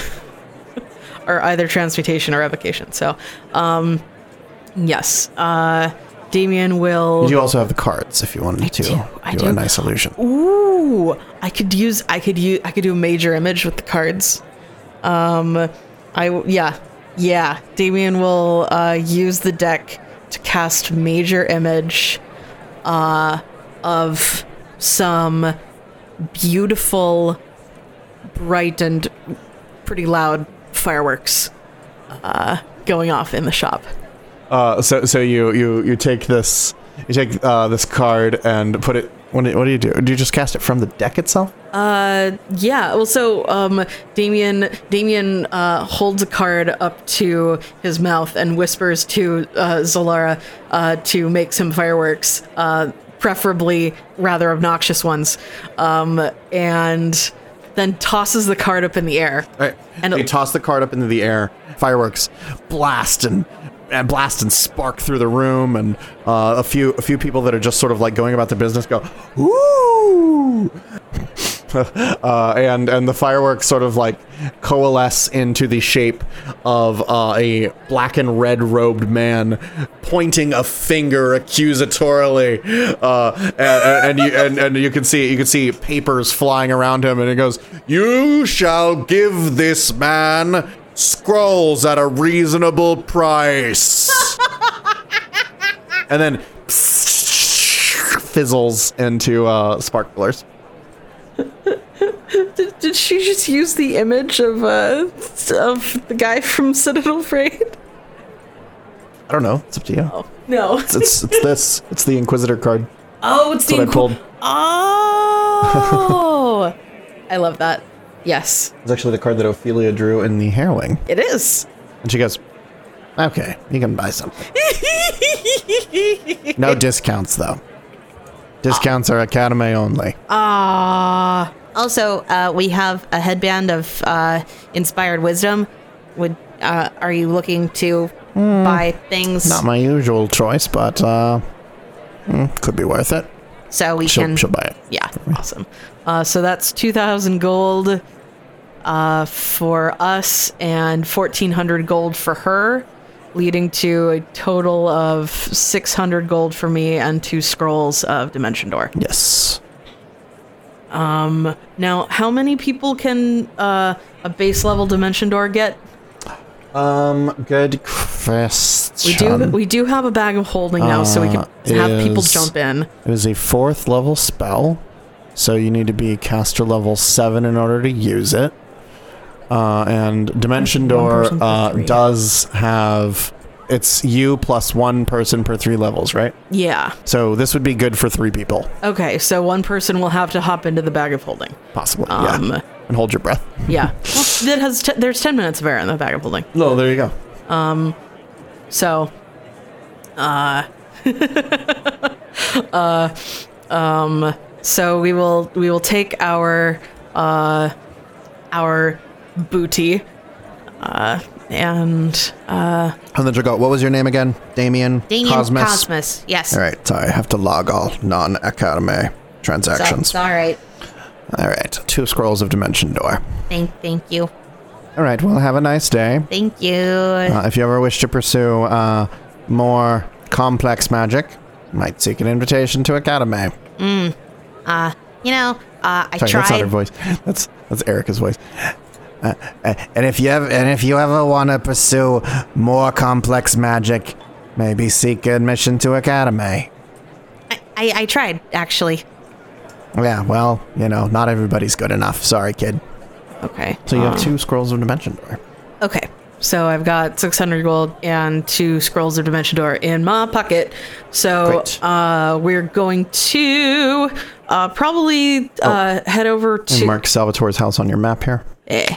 are either transmutation or evocation. So, um, yes, uh, Damien will. You also have the cards if you wanted to do, I do, do. a nice illusion. Ooh, I could use, I could use, I could do a major image with the cards. Um, I yeah, yeah. Damien will uh, use the deck to cast major image, uh, of some beautiful, bright and pretty loud fireworks, uh, going off in the shop. Uh, so so you you you take this you take uh, this card and put it. What do, what do you do? Do you just cast it from the deck itself? Uh, yeah. Well, so um, Damien Damien uh, holds a card up to his mouth and whispers to uh, Zolara uh, to make some fireworks, uh, preferably rather obnoxious ones, um, and then tosses the card up in the air. All right. And it- toss the card up into the air. Fireworks blast and and blast and spark through the room, and uh, a few a few people that are just sort of like going about their business go, "Ooh!" uh, and and the fireworks sort of like coalesce into the shape of uh, a black and red robed man pointing a finger accusatorily, uh, and, and, you and, and you can see you can see papers flying around him, and it goes, "You shall give this man." Scrolls at a reasonable price. and then fizzles into uh, sparklers. Did, did she just use the image of uh of the guy from Citadel Raid? I don't know. It's up to you. No. It's, it's it's this. It's the Inquisitor card. Oh, it's That's the pulled. Oh, I love that. Yes, It's actually the card that Ophelia drew in the Harrowing. it is. And she goes, "Okay, you can buy something. No discounts though. Discounts are Academy only. Ah, Also, uh, we have a headband of uh, inspired wisdom. Would uh, are you looking to buy things Not my usual choice, but uh, mm, could be worth it. so we She'll, can? she'll buy it. yeah. awesome. Uh, so that's two thousand gold uh, for us and fourteen hundred gold for her, leading to a total of six hundred gold for me and two scrolls of Dimension Door. Yes. Um, Now, how many people can uh, a base level Dimension Door get? Um. Good question. We do we do have a bag of holding now, so we can Uh, have people is- jump in. It is a fourth level spell, so you need to be caster level seven in order to use it. Uh, and Dimension Door uh, does have it's you plus one person per three levels, right? Yeah. So this would be good for three people, Okay, so one person will have to hop into the bag of holding. possibly. Um, yeah, and hold your breath. Yeah. Well, that has t- there's 10 minutes of air in the bag of holding. No, there you go. Um, So, uh, uh, um, so we will we will take our uh, our booty, uh, and uh, And then she'll go. What was your name again? Damien. Damien Cosmos. Cosmos. Yes. All right. Sorry, I have to log all non-academy transactions. it's all right. All right. Two scrolls of Dimension Door. Thank thank you. All right. Well, have a nice day. Thank you. Uh, if you ever wish to pursue uh, more complex magic, might seek an invitation to Academy. Uh, you know, uh, I Sorry, that's not her tried. voice. That's that's Erica's voice. Uh, uh, and if you ever and if you ever want to pursue more complex magic, maybe seek admission to Academy. I, I, I tried actually. Yeah, well, you know, not everybody's good enough. Sorry, kid. okay. So you uh, have two scrolls of dimension door. Okay. So I've got 600 gold and two scrolls of Dimension Door in my pocket. So Great. uh, we're going to uh, probably uh, head over to. mark Salvatore's house on your map here. Eh.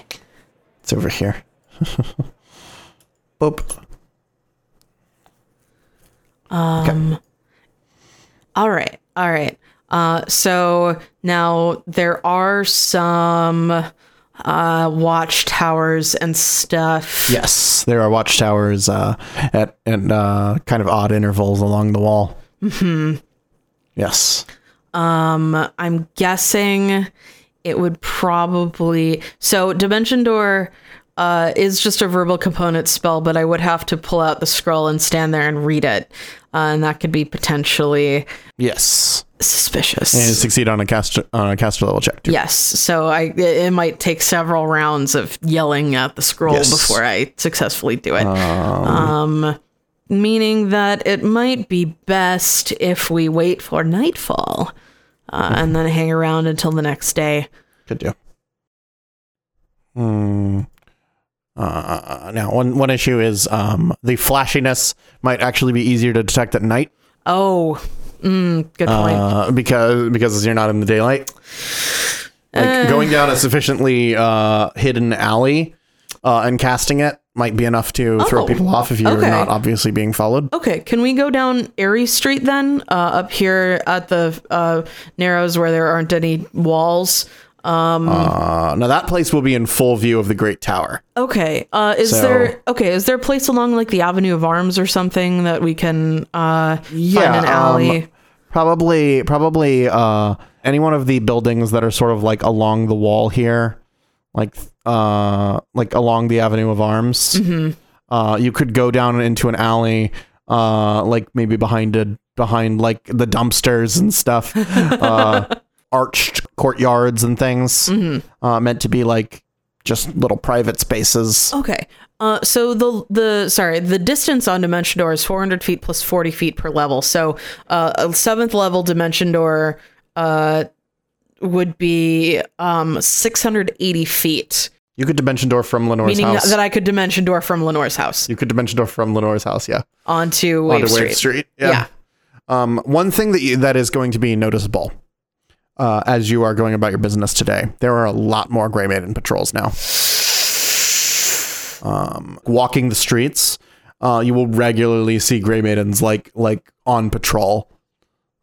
It's over here. Boop. Um. All right. All right. Uh, so now there are some uh, watchtowers and stuff. Yes, there are watchtowers uh, at and uh, kind of odd intervals along the wall. Mm-hmm. Yes. I'm guessing it would probably so Dimension Door uh, is just a verbal component spell, but I would have to pull out the scroll and stand there and read it, uh, and that could be potentially Yes. suspicious. And succeed on a caster on a caster level check too. Yes, so I it it might take several rounds of yelling at the scroll Yes. before I successfully do it. Um, meaning that it might be best if we wait for nightfall uh, and then hang around until the next day. Could do. Hmm. Uh, now, one one issue is um, the flashiness might actually be easier to detect at night Oh, mm, good point. uh, because because you're not in the daylight. Like going down a sufficiently uh, hidden alley uh, and casting it might be enough to throw Oh, people off if you're okay. not obviously being followed. Okay, can we go down Airy Street then? Uh, up here at the uh, Narrows where there aren't any walls. Uh, now that place will be in full view of the Great Tower. Okay. Uh, is So- there okay? Is there a place along like the Avenue of Arms or something that we can uh, find an alley? um, probably, probably uh, any one of the buildings that are sort of like along the wall here, like uh, like along the Avenue of Arms. Mm-hmm. Uh, you could go down into an alley, uh, like maybe behind a behind like the dumpsters and stuff, uh, arched courtyards and things, Mm-hmm. uh, meant to be like just little private spaces. Okay. Uh, so the the sorry the distance on Dimension Door is 400 feet plus 40 feet per level. So uh, a seventh level Dimension Door uh, would be um 680 feet, You could dimension door from Lenore's house. meaning house. that I could Dimension Door from Lenore's house you could dimension door from Lenore's house. Yeah. onto Wave onto Street. Wave Street. Yeah. Um, one thing that you, that is going to be noticeable uh, as you are going about your business today, there are a lot more Grey Maiden patrols now. Um, walking the streets, uh, you will regularly see Grey Maidens like like on patrol,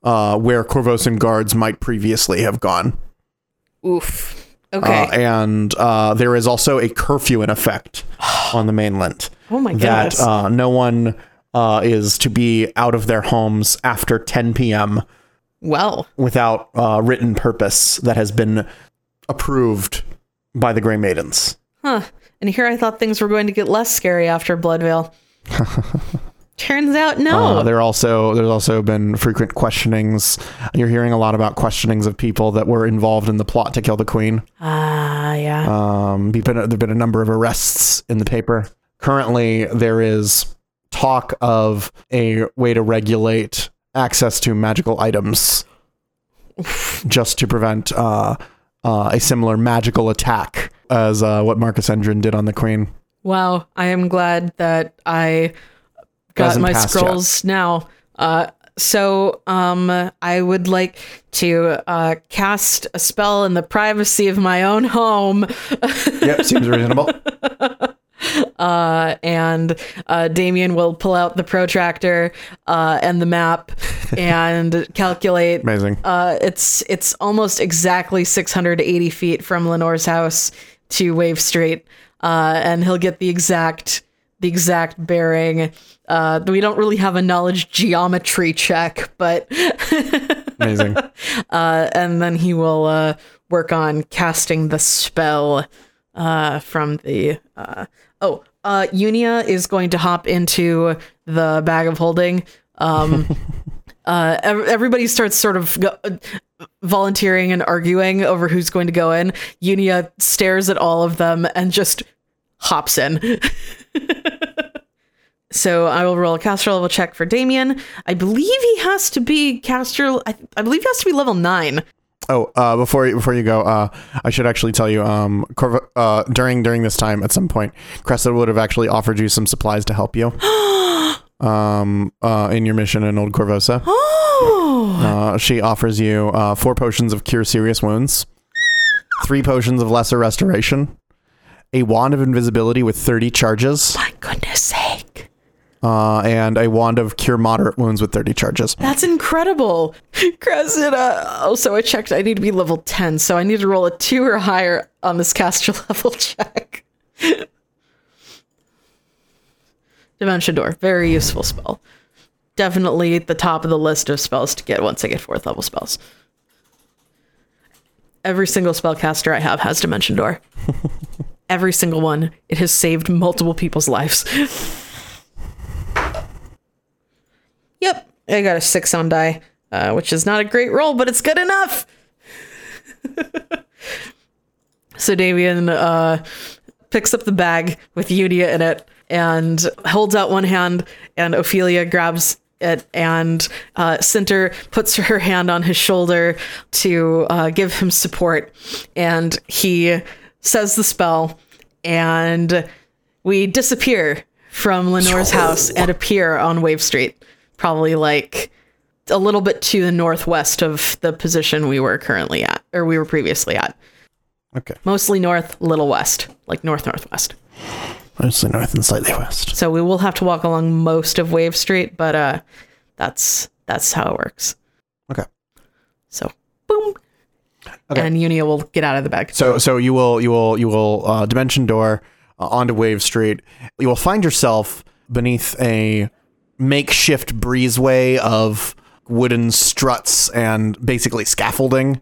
uh, where Korvosan guards might previously have gone. Oof. Okay. Uh, and uh, there is also a curfew in effect on the mainland oh my that goodness. uh, no one uh, is to be out of their homes after 10 p.m. well, without uh, written purpose that has been approved by the Grey Maidens. huh. And here I thought things were going to get less scary after Blood Veil. Turns out no. Uh, there also there's also been frequent questionings. You're hearing a lot about questionings of people that were involved in the plot to kill the queen. Ah, yeah. Um, there've been a, there've been a number of arrests in the paper. Currently, there is talk of a way to regulate access to magical items, just to prevent uh, uh, a similar magical attack as uh, what Marcus Endrin did on the queen. Wow, I am glad that I got my scrolls now. Uh, so um, I would like to uh, cast a spell in the privacy of my own home, Yep, seems reasonable. uh, and uh, Damien will pull out the protractor uh, and the map and calculate. Amazing. Uh, it's it's almost exactly 680 feet from Lenore's house to Wave Street, uh, and he'll get the exact the exact bearing. Uh, we don't really have a knowledge geometry check, but Amazing. uh, and then he will uh, work on casting the spell uh, from the. Uh, oh, uh, Unia is going to hop into the bag of holding. Um, uh, ev- everybody starts sort of go- volunteering and arguing over who's going to go in. Unia stares at all of them and just hops in. So I will roll a caster level check for Damien. I believe he has to be caster. I, I believe he has to be level nine. Oh, uh, before you, before you go, uh, I should actually tell you, um, Corv- uh, during during this time, at some point, Cressa would have actually offered you some supplies to help you, um, uh, in your mission in Old Korvosa. Oh, Uh, she offers you uh, four potions of cure serious wounds, three potions of lesser restoration, a wand of invisibility with thirty charges, my goodness sake. Uh, and a wand of cure moderate wounds with thirty charges. That's incredible. Cressida. Also, I checked. I need to be level 10, so I need to roll a 2 or higher on this caster level check. Dimension Door. Very useful spell. Definitely at the top of the list of spells to get once I get fourth level spells. Every single spellcaster I have has Dimension Door. Every single one. It has saved multiple people's lives. Yep, I got a six on die, uh, which is not a great roll, but it's good enough. so Damien uh, picks up the bag with Unia in it and holds out one hand, and Ophelia grabs it, and uh, puts her hand on his shoulder to uh, give him support, and he says the spell, and we disappear from Lenore's house and appear on Wave Street probably like a little bit to the northwest of the position we were currently at, or we were previously at. Okay, Mostly north, little west, like north northwest. mostly north and slightly west. So we will have to walk along most of Wave Street, but uh, that's that's how it works. Okay. So boom, Okay. and Unia will get out of the bag. So so you will you will you will uh, dimension door uh, onto Wave Street. You will find yourself beneath a makeshift breezeway of wooden struts and basically scaffolding.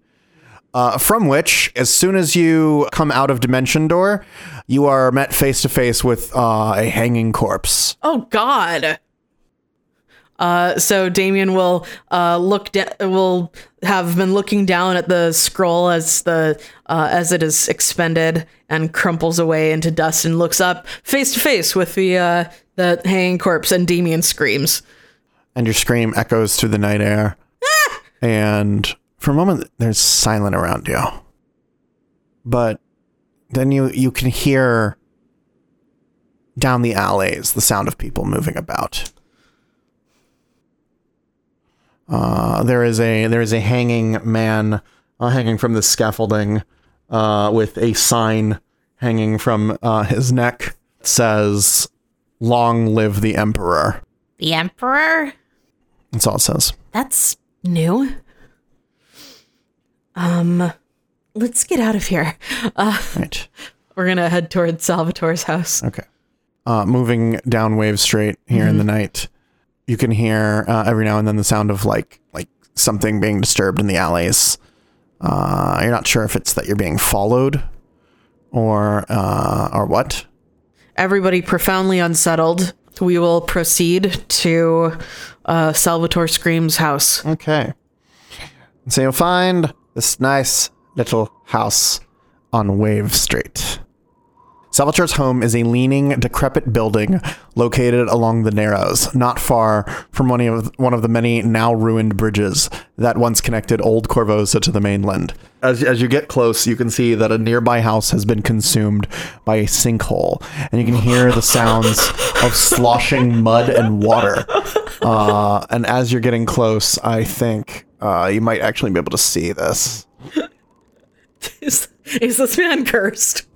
Uh, from which, as soon as you come out of Dimension Door, you are met face to face with uh, a hanging corpse. Oh God. Uh, so Damien will uh, look da- will have been looking down at the scroll as the uh, as it is expended and crumples away into dust and looks up face to face with the uh, the hanging corpse and Damien screams. and your scream echoes through the night air. and for a moment, there's silent around you. But then you you can hear down the alleys the sound of people moving about. Uh, there is a there is a hanging man uh, hanging from the scaffolding uh, with a sign hanging from uh, his neck. Says, "Long live the emperor." The Emperor? That's all it says. That's new. Um, let's get out of here. Uh, Right. We're gonna head towards Salvatore's house. Okay. Uh, moving down Wave Street here in the night, you can hear uh, every now and then the sound of like like something being disturbed in the alleys. Uh, you're not sure if it's that you're being followed or uh, or what. Everybody profoundly unsettled. We will proceed to uh, Salvatore Scream's house. Okay. So you'll find this nice little house on Wave Street. Salvatore's home is a leaning, decrepit building located along the Narrows, not far from one of one of the many now ruined bridges that once connected Old Korvosa to the mainland. As, as you get close, you can see that a nearby house has been consumed by a sinkhole, and you can hear the sounds of sloshing mud and water. Uh, and as you're getting close, I think uh, you might actually be able to see this. Is, is this man cursed?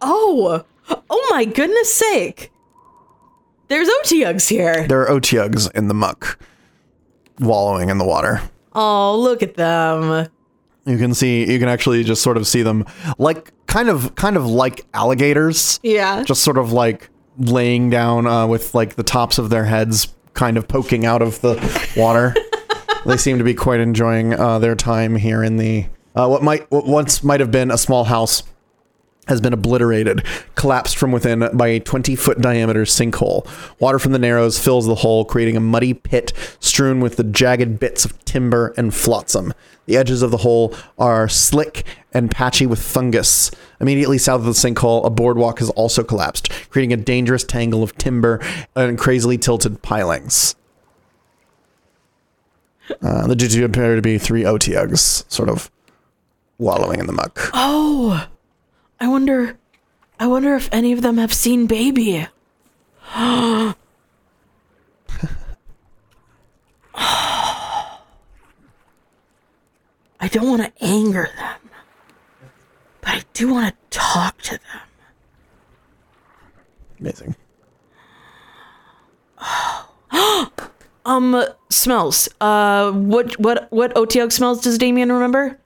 Oh, oh my goodness sake! There's Otyugs here. There are Otyugs in the muck, wallowing in the water. Oh, look at them. You can see, you can actually just sort of see them, like kind of, kind of like alligators, Yeah. just sort of like laying down uh, with like the tops of their heads kind of poking out of the water. they seem to be quite enjoying uh, their time here in the uh, what might what once might have been a small house has been obliterated, collapsed from within by a 20 foot diameter sinkhole. Water from the narrows fills the hole, creating a muddy pit strewn with the jagged bits of timber and flotsam. The edges of the hole are slick and patchy with fungus. Immediately south of the sinkhole, a boardwalk has also collapsed, creating a dangerous tangle of timber and crazily tilted pilings. Uh, the do appear to be three Otyugs, sort of wallowing in the muck. Oh, I wonder. I wonder if any of them have seen baby. I don't want to anger them, but I do want to talk to them. Amazing. Um, smells. Uh, what what what Otyug smells does Damien remember?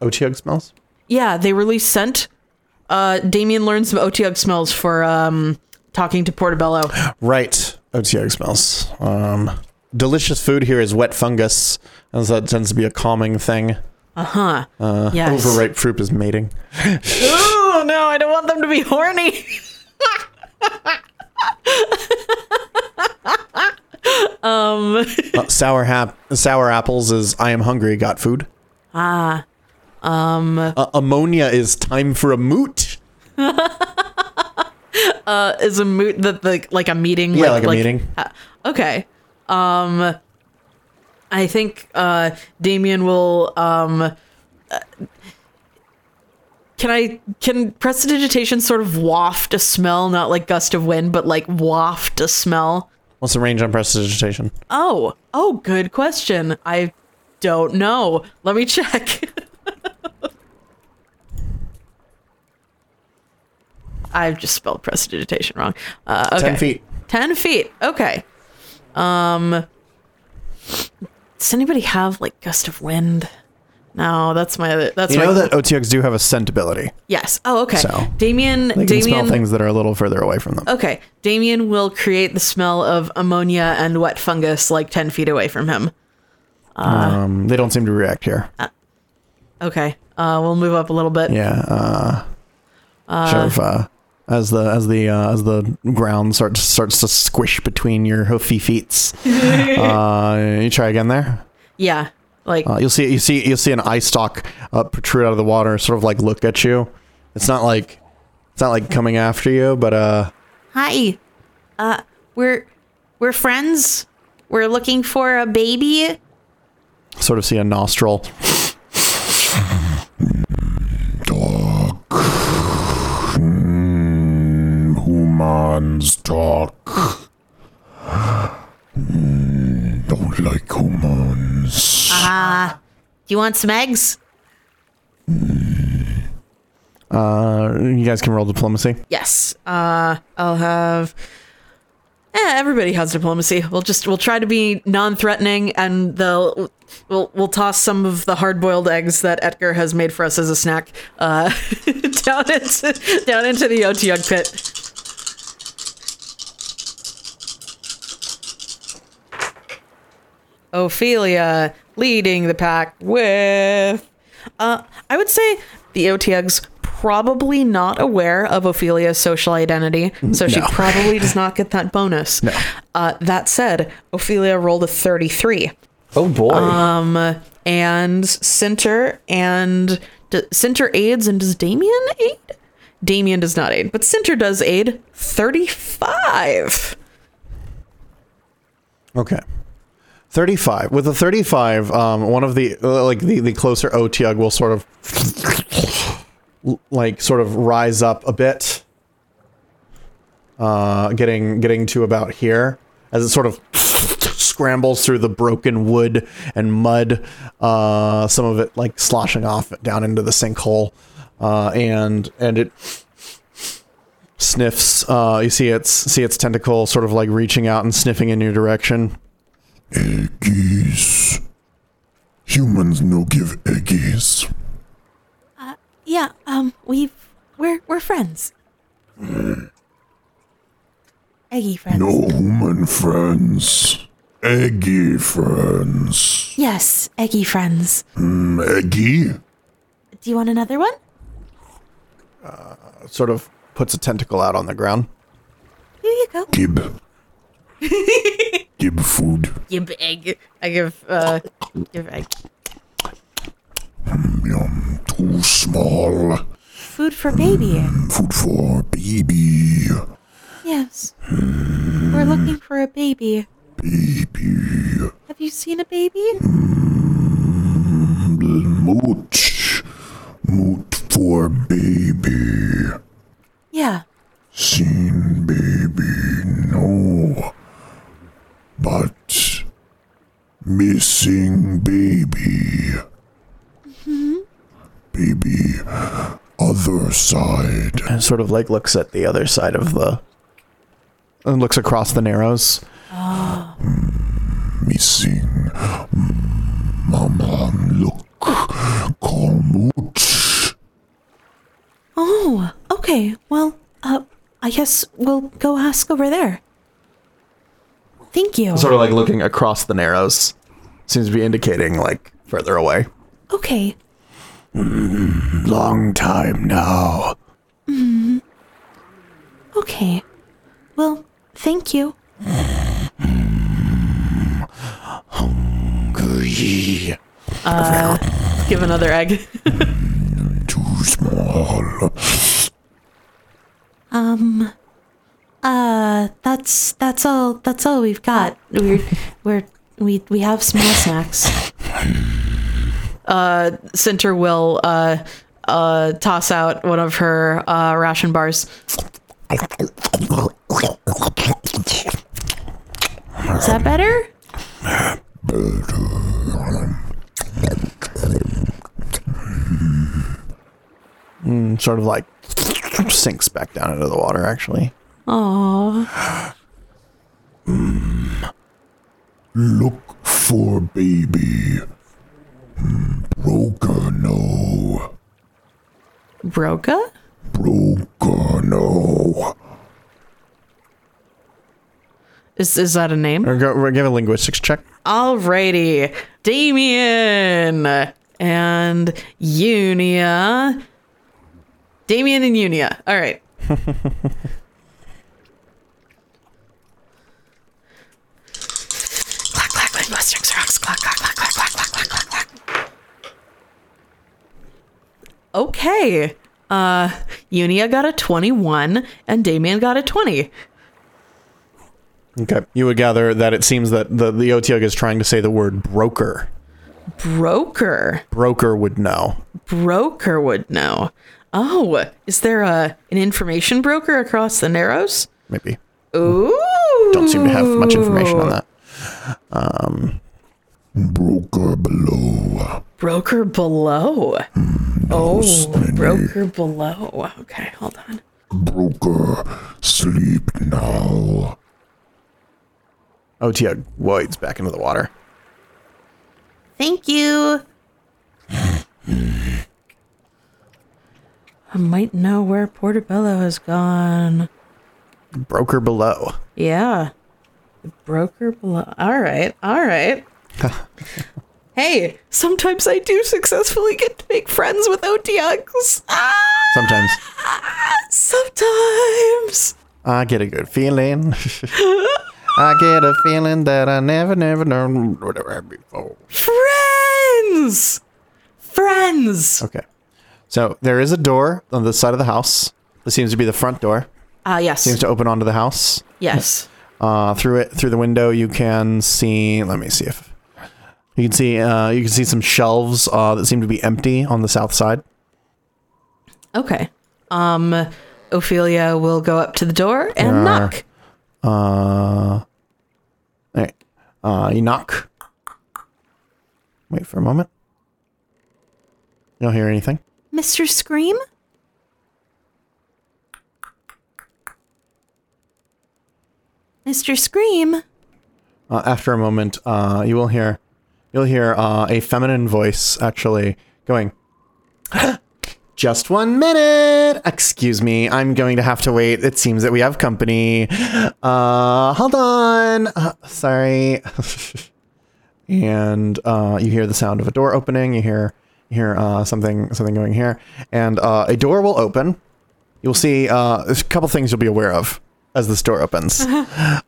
Otyug smells? Yeah, they released scent. Uh, Damien learned some Otyug smells for um talking to Portobello. Right. Otyug smells. Um, delicious food here is wet fungus, as that tends to be a calming thing. Uh huh. yes. Overripe fruit is mating. Oh no, I don't want them to be horny. Uh, sour hap- sour apples is I am hungry, got food. Ah. Um. Uh, ammonia is time for a moot. is a moot that the like a meeting? Yeah, like a meeting. uh, okay. Um. I think uh Damien will um. uh, Can I can prestidigitation sort of waft a smell, not like gust of wind, but like waft a smell? What's the range on prestidigitation? Oh, oh, good question. I don't know. Let me check. I've just spelled prestidigitation wrong. Uh, okay. Ten feet. 10 feet. Okay. Um does anybody have like gust of wind? No, that's my other that's You my know that Otyugs do have a scent ability. Yes. Oh, okay. So, Damien They can smell things that are a little further away from them. Okay. Damien will create the smell of ammonia and wet fungus like 10 feet away from him. um, they don't seem to react here. Okay. Uh we'll move up a little bit. Yeah. Uh, of, uh, as the as the uh, as the ground starts starts to squish between your hoofy feet. uh, you try again there. Yeah. Like Uh, you'll see you see you'll see an eye stalk uh, protrude out of the water, sort of like look at you. It's not like it's not like coming after you, but uh, Hi. Uh, we're we're friends. We're looking for a baby. sort of see a nostril. Humans talk. Mm, don't like humans. Uh, do you want some eggs? Uh, you guys can roll diplomacy. yes. Uh I'll have Eh, everybody has diplomacy. We'll just we'll try to be non-threatening and they'll we'll we'll toss some of the hard-boiled eggs that Edgar has made for us as a snack uh down into down into the Otyug pit. Ophelia leading the pack with uh I would say the Otyugs probably not aware of Ophelia's social identity, so she No. probably does not get that bonus. No. Uh, that said, Ophelia rolled a 33. Oh boy. Um, and Cinter and D- Cinter aids, and does Damien aid? Damien does not aid, but Cinter does aid 35. Okay. 35. With a 35, um, one of the, uh, like, the, the closer Otyug will sort of, like, sort of rise up a bit. Uh, getting, getting to about here as it sort of scrambles through the broken wood and mud, uh, some of it, like, sloshing off down into the sinkhole. Uh, and, and it sniffs, uh, you see its, see its tentacle sort of, like, reaching out and sniffing in your direction. Eggies. Humans no give eggies. Yeah. Um, we've we're we're friends. Eggy friends. No human friends. Eggy friends. Yes, eggy friends. Mm, eggy? Do you want another one? Uh, sort of puts a tentacle out on the ground. Here you go. Gib. Gib food. Give egg. I give, uh, give egg. Yum. Too small. Food for baby. Food for baby. Yes. We're looking for a baby. Baby. Have you seen a baby? Mooch. Moot for baby. Yeah. Seen baby, no. But missing baby. Baby, other side. And sort of like looks at the other side of the and looks across the narrows. Missing. Mama, look. Call Mooch. Oh, okay. Well, uh, I guess we'll go ask over there. Thank you. Sort of like looking across the narrows. Seems to be indicating like further away. Okay. Mm-hmm. Long time now. Mm-hmm. Okay. Well, thank you. Hungry. Uh, give another egg. Too small. Um uh that's that's all that's all we've got. We're we're we we have small snacks. Cinter will uh, uh, toss out one of her uh, ration bars. Is that better? And sort of like sinks back down into the water actually. Hmm. Look for baby. Broker no. Broca? Broker no. Is, is that a name? Or go, or give a linguistics check. Alrighty. Damien and Unia. Damien and Unia. All right. clack, clack, linguistics rocks. Clack, clack, clack, clack, clack, clack, clack, clack, clack. Okay. Uh, Unia got a 21 and Damien got a 20. Okay. You would gather that it seems that the, the Otyug is trying to say the word broker. Broker. Broker would know. broker would know. Oh, is there a an information broker across the Narrows? Maybe. Ooh. Don't seem to have much information on that. Um, broker below. Broker below. Hmm, oh, broker below. Okay, hold on. Broker sleep now. Oh, Otyug wades back into the water. Thank you. I might know where Portobello has gone. Broker below. Yeah. The broker below. All right. All right. hey, sometimes I do successfully get to make friends with Otyugs. Ah, Sometimes sometimes. I get a good feeling. I get a feeling that I never, never known whatever before. Friends! Friends! Okay. So there is a door on the side of the house. This seems to be the front door. Ah, yes. Seems to open onto the house. yes. Uh, through it, through the window, you can see. Let me see if you can see. Uh, you can see some shelves uh, that seem to be empty on the south side. Okay. Um, Ophelia will go up to the door and knock. Uh, all right. Uh, you knock. Wait for a moment. You don't hear anything. Mr. Scream? Mr. Scream? Uh, after a moment, uh, you will hear, you'll hear uh, a feminine voice actually going. Just one minute. Excuse me. I'm going to have to wait. It seems that we have company. Uh, hold on. Uh, sorry. and uh, you hear the sound of a door opening. You hear you hear uh, something something going here, and uh, a door will open. You'll see uh, a couple things you'll be aware of as the door opens.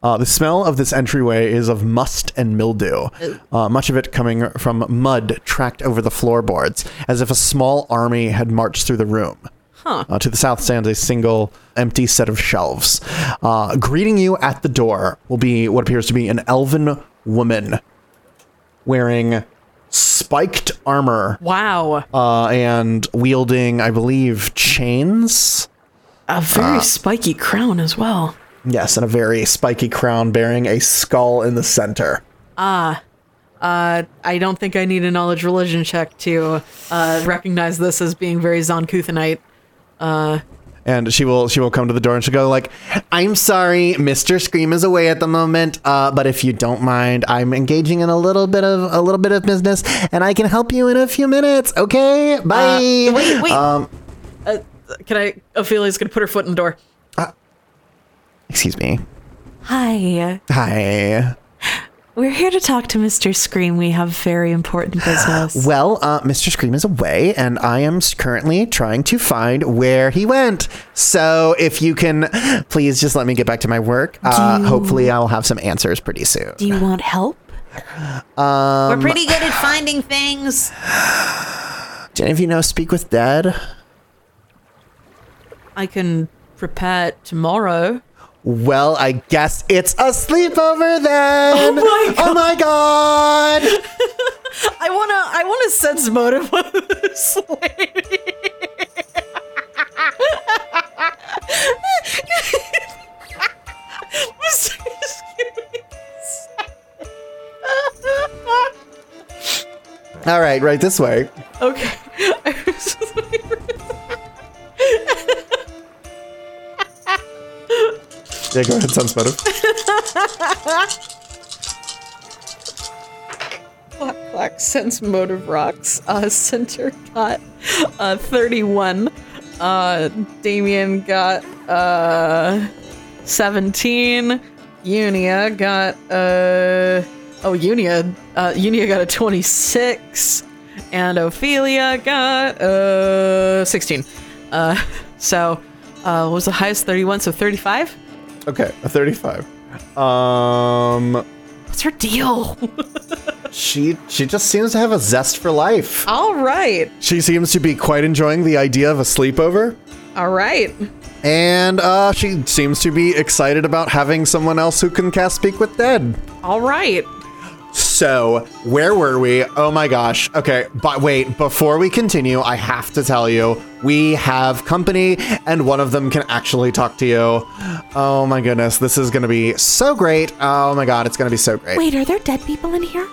Uh, the smell of this entryway is of must and mildew, uh, much of it coming from mud tracked over the floorboards, as if a small army had marched through the room. Uh, to the south stands a single empty set of shelves. Uh, greeting you at the door will be what appears to be an elven woman wearing spiked armor Wow. uh, and wielding, I believe, chains. A very spiky crown as well. Yes, and a very spiky crown bearing a skull in the center. Uh, I don't think I need a knowledge religion check to uh, recognize this as being very Zon-Kuthonite. And she will she will come to the door and she'll go like, "I'm sorry, Mr. Scream is away at the moment, uh, but if you don't mind, I'm engaging in a little bit of a little bit of business, and I can help you in a few minutes. Okay, bye." wait, wait. Um, Uh, can I? Ophelia's gonna put her foot in the door. Excuse me. Hi. Hi. We're here to talk to Mr. Scream. We have very important business. Well, uh, Mr. Scream is away, and I am currently trying to find where he went. So, if you can, please just let me get back to my work. Uh, you- hopefully, I will have some answers pretty soon. Do you want help? Um, We're pretty good at finding things. do any of you know Speak with Dead? I can prepare it tomorrow. Well, I guess it's a sleepover then. Oh my Oh my god! I wanna, I wanna sense motive with this lady. All right, right this way. okay. Yeah, go ahead, Sounds better. Clack, clack, sense motive rocks. Uh, Center got uh, 31. Uh, Damien got uh, 17. Unia got uh, oh Unia uh, Unia got a 26, and Ophelia got uh 16. Uh, so uh, was the highest 31? So 35. Okay, a 35. Um, What's her deal? she she just seems to have a zest for life. All right, She seems to be quite enjoying the idea of a sleepover. all right. And uh, she seems to be excited about having someone else who can cast Speak with Dead. All right. So, where were we? Oh my gosh. Okay, but wait, before we continue, I have to tell you, we have company and one of them can actually talk to you. Oh my goodness, this is gonna be so great. Oh my god, it's gonna be so great. Wait, are there dead people in here?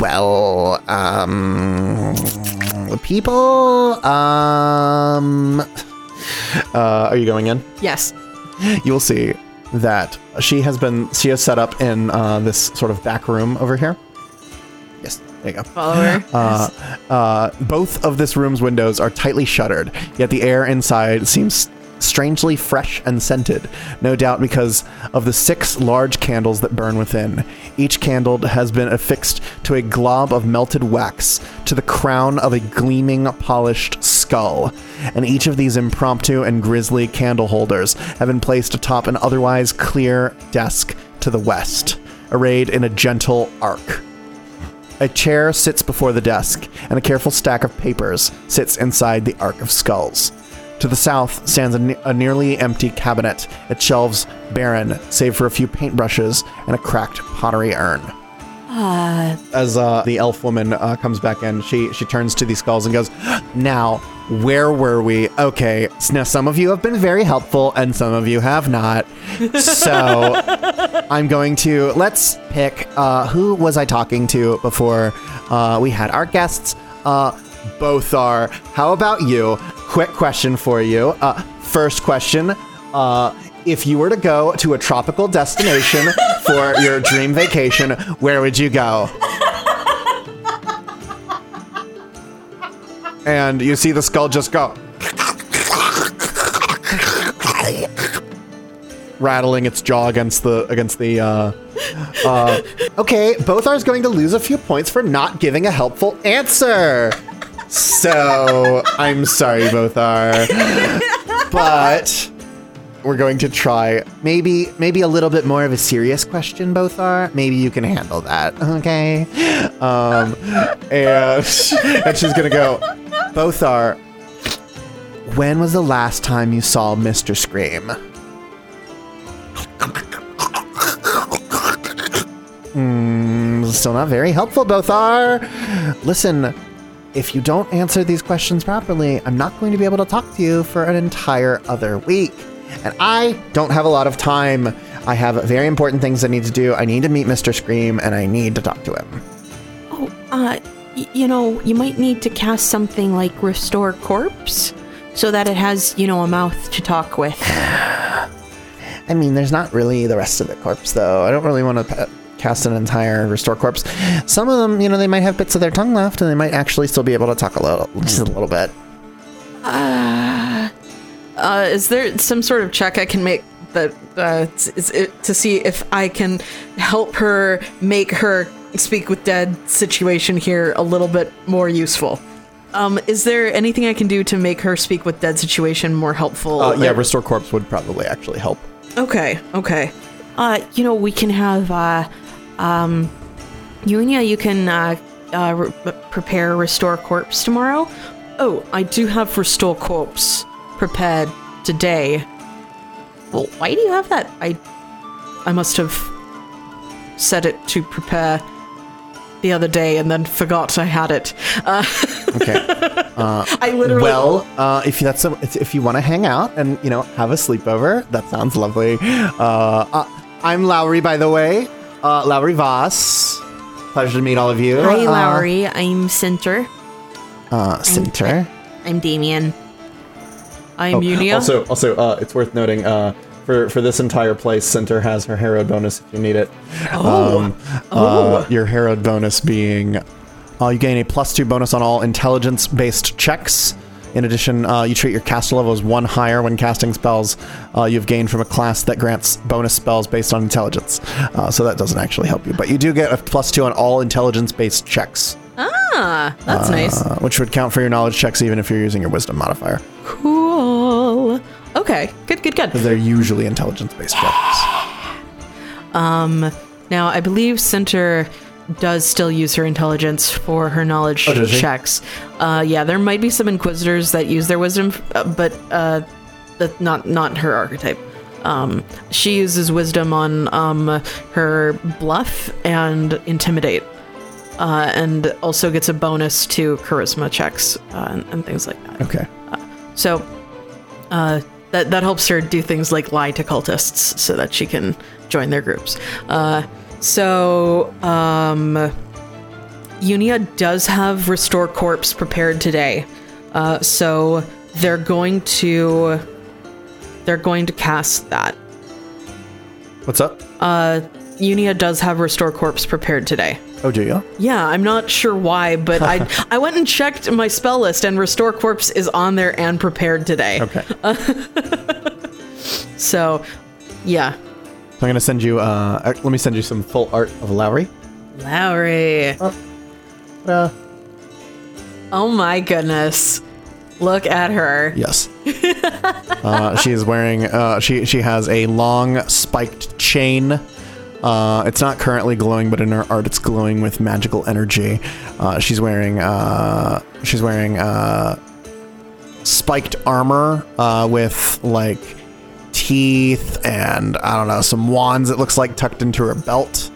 Well, um, people, um, uh, are you going in? Yes. you will see that she has been she has set up in uh, this sort of back room over here. Yes, there you go. Follow her. Uh, uh, both of this room's windows are tightly shuttered, yet the air inside seems strangely fresh and scented, no doubt because of the six large candles that burn within. Each candle has been affixed to a glob of melted wax to the crown of a gleaming, polished skull, and each of these impromptu and grisly candle holders have been placed atop an otherwise clear desk to the west, arrayed in a gentle arc. A chair sits before the desk, and a careful stack of papers sits inside the Ark of Skulls. To the south stands a, ne- a nearly empty cabinet, its shelves barren, save for a few paintbrushes and a cracked pottery urn. As uh, the elf woman uh, comes back in, she she turns to these skulls and goes, "Now, where were we? Okay, now some of you have been very helpful, and some of you have not. So I'm going to let's pick. Uh, who was I talking to before uh, we had our guests? Bothar. How about you? Quick question for you. Uh, first question. Uh, if you were to go to a tropical destination for your dream vacation, where would you go? And you see the skull just go. rattling its jaw against the against the uh, uh okay bothar is going to lose a few points for not giving a helpful answer so i'm sorry bothar but we're going to try maybe maybe a little bit more of a serious question bothar maybe you can handle that okay? Um and and she's gonna go bothar when was the last time you saw mr scream? Still not very helpful, Bothar. Listen, if you don't answer these questions properly, I'm not going to be able to talk to you for an entire other week. And I don't have a lot of time. I have very important things I need to do. I need to meet Mr. Scream and I need to talk to him. Oh, uh, y- you know, you might need to cast something like Restore Corpse so that it has, you know, a mouth to talk with. I mean, there's not really the rest of the corpse, though. I don't really want to cast an entire restore corpse. Some of them, you know, they might have bits of their tongue left, and they might actually still be able to talk a little, just a little bit. Uh, is there some sort of check I can make that uh, t- is it, to see if I can help her make her speak with dead situation here a little bit more useful? Um, is there anything I can do to make her speak with dead situation more helpful? Uh, yeah, restore corpse would probably actually help. Okay. Okay. Uh, you know, we can have, uh, um, Unia, you can, uh, uh, re- prepare Restore Corpse tomorrow. Oh, I do have Restore Corpse prepared today. Well, why do you have that? I I must have set it to prepare the other day and then forgot I had it. Uh, Okay. I literally well, uh, if that's a, if you want to hang out and you know have a sleepover, that sounds lovely. Uh, uh, I'm Laori, by the way. Uh, Laori Vaus. Pleasure to meet all of you. Hi, Uh, Laori. I'm Center. Uh, Center. I'm Damien. I'm Unia. Oh, Also, also, uh, it's worth noting uh, for for this entire place, Center has her Herod bonus if you need it. Oh. Uh, your Herod bonus being uh, you gain a plus two bonus on all intelligence based checks. In addition, uh, you treat your caster level as one higher when casting spells uh, you've gained from a class that grants bonus spells based on intelligence. Uh, so that doesn't actually help you, but you do get a plus two on all intelligence based checks, ah, that's nice. uh, which would count for your knowledge checks even if you're using your wisdom modifier. Cool. Okay. Good. Good. Good. They're usually intelligence based checks. Um, Now, I believe Center does still use her intelligence for her knowledge Oh, checks. Uh, yeah, there might be some Inquisitors that use their wisdom, uh, but uh, not not her archetype. Um, she uses wisdom on um, her bluff and intimidate, uh, and also gets a bonus to charisma checks uh, and, and things like that. Okay. So uh, that that helps her do things like lie to cultists so that she can join their groups. So um, Unia does have Restore Corpse prepared today. Uh, so they're going to they're going to cast that. What's up? Uh, Unia does have Restore Corpse prepared today. Oh, do you? Yeah, I'm not sure why, but I I went and checked my spell list, and Restore Corpse is on there and prepared today. Okay. So, yeah, So I'm gonna send you. Uh, uh, let me send you some full art of Laori. Laori. Uh, Oh my goodness, look at her. yes. uh, she is wearing. Uh, she she has a long spiked chain. Uh, it's not currently glowing, but in her art, it's glowing with magical energy. Uh, she's wearing. Uh, she's wearing uh, spiked armor uh, with like teeth and I don't know some wands. It looks like tucked into her belt.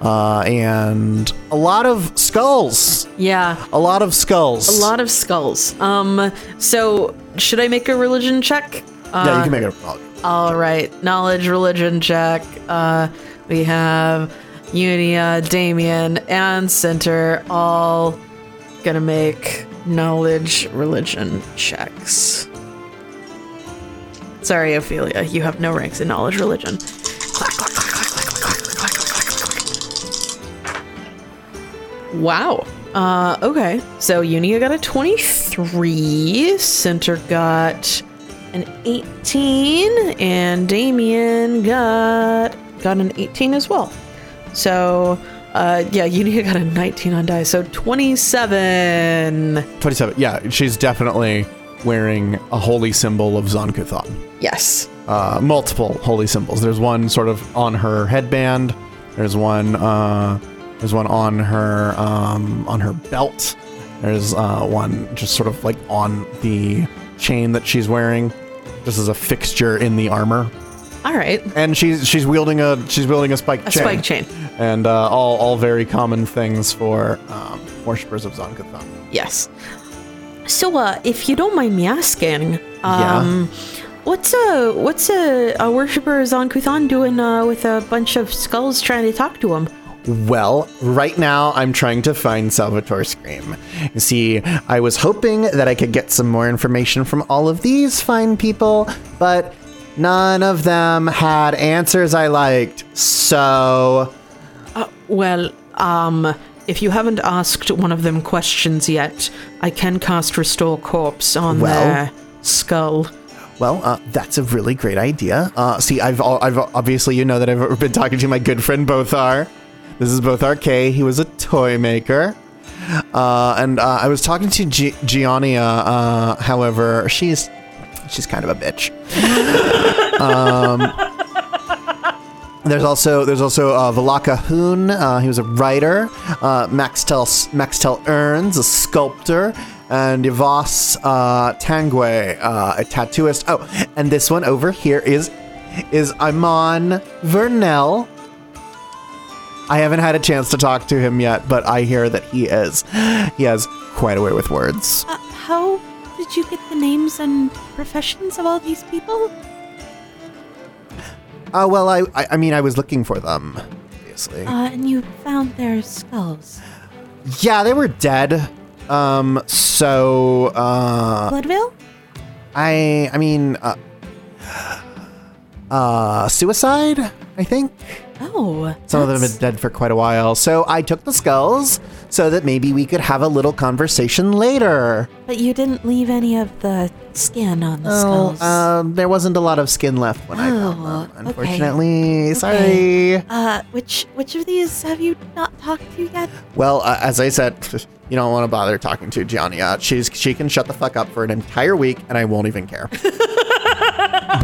Uh, and a lot of skulls. Yeah, A lot of skulls. a lot of skulls. Um, so should I make a religion check? Uh, Yeah, you can make it. A, All right, knowledge religion check. Uh, we have Unia, Damien, and Center all gonna make knowledge religion checks. Sorry, Ophelia, you have no ranks in knowledge religion. Clack, clack, clack, clack, clack, clack, clack, clack, clack, clack. Wow. Uh, okay. So Unia got a 23, Center got an 18, and Damien got got an 18 as well. So, uh, yeah, Unia got a 19 on die, so 27. 27. Yeah, she's definitely wearing a holy symbol of Zon-Kuthon. Yes. Uh, multiple holy symbols. There's one sort of on her headband. There's one. Uh, there's one on her um, on her belt. There's uh, one just sort of like on the chain that she's wearing, This is a fixture in the armor. All right. and she's she's wielding a she's wielding a spike chain. A chain. spike chain. and uh, all all very common things for um, worshippers of Zon-Kuthon. Yes. So, uh, if you don't mind me asking, Yeah. um, what's a what's a, a worshiper of Zon-Kuthon doing uh, with a bunch of skulls trying to talk to him? Well, right now I'm trying to find Salvatore Scream. You see, I was hoping that I could get some more information from all of these fine people, but none of them had answers I liked. So, Well, um, if you haven't asked one of them questions yet, I can cast Restore Corpse on Well- their skull. well, uh, that's a really great idea. Uh, see, I've, I've obviously you know that I've been talking to my good friend Bothar. This is Bothar K. He was a toy maker. Uh, and uh, I was talking to Gi- Giannia. Uh, however, she's she's kind of a bitch. um, there's also there's also uh, Valaka Hoon. Uh, he was a writer. Uh, Maxtel Maxtel Earns, a sculptor. And Yvas uh, Tanguay, uh, a tattooist. Oh, and this one over here is is Iman Vernell. I haven't had a chance to talk to him yet, but I hear that he is he has quite a way with words. Uh, how did you get the names and professions of all these people? Uh, well, I, I I mean I was looking for them, obviously. Uh, and you found their skulls. yeah, they were dead. Um, so uh, Blood Veil? I I mean uh, uh, suicide. I think Oh, some of them have been dead for quite a while. So I took the skulls so that maybe we could have a little conversation later. But you didn't leave any of the skin on the Oh, skulls. um, there wasn't a lot of skin left when I found Oh, them. okay. Unfortunately, sorry. uh, which which of these have you not talked to yet? Well, uh, as I said, you don't want to bother talking to Giannia. She's she can shut the fuck up for an entire week, and I won't even care.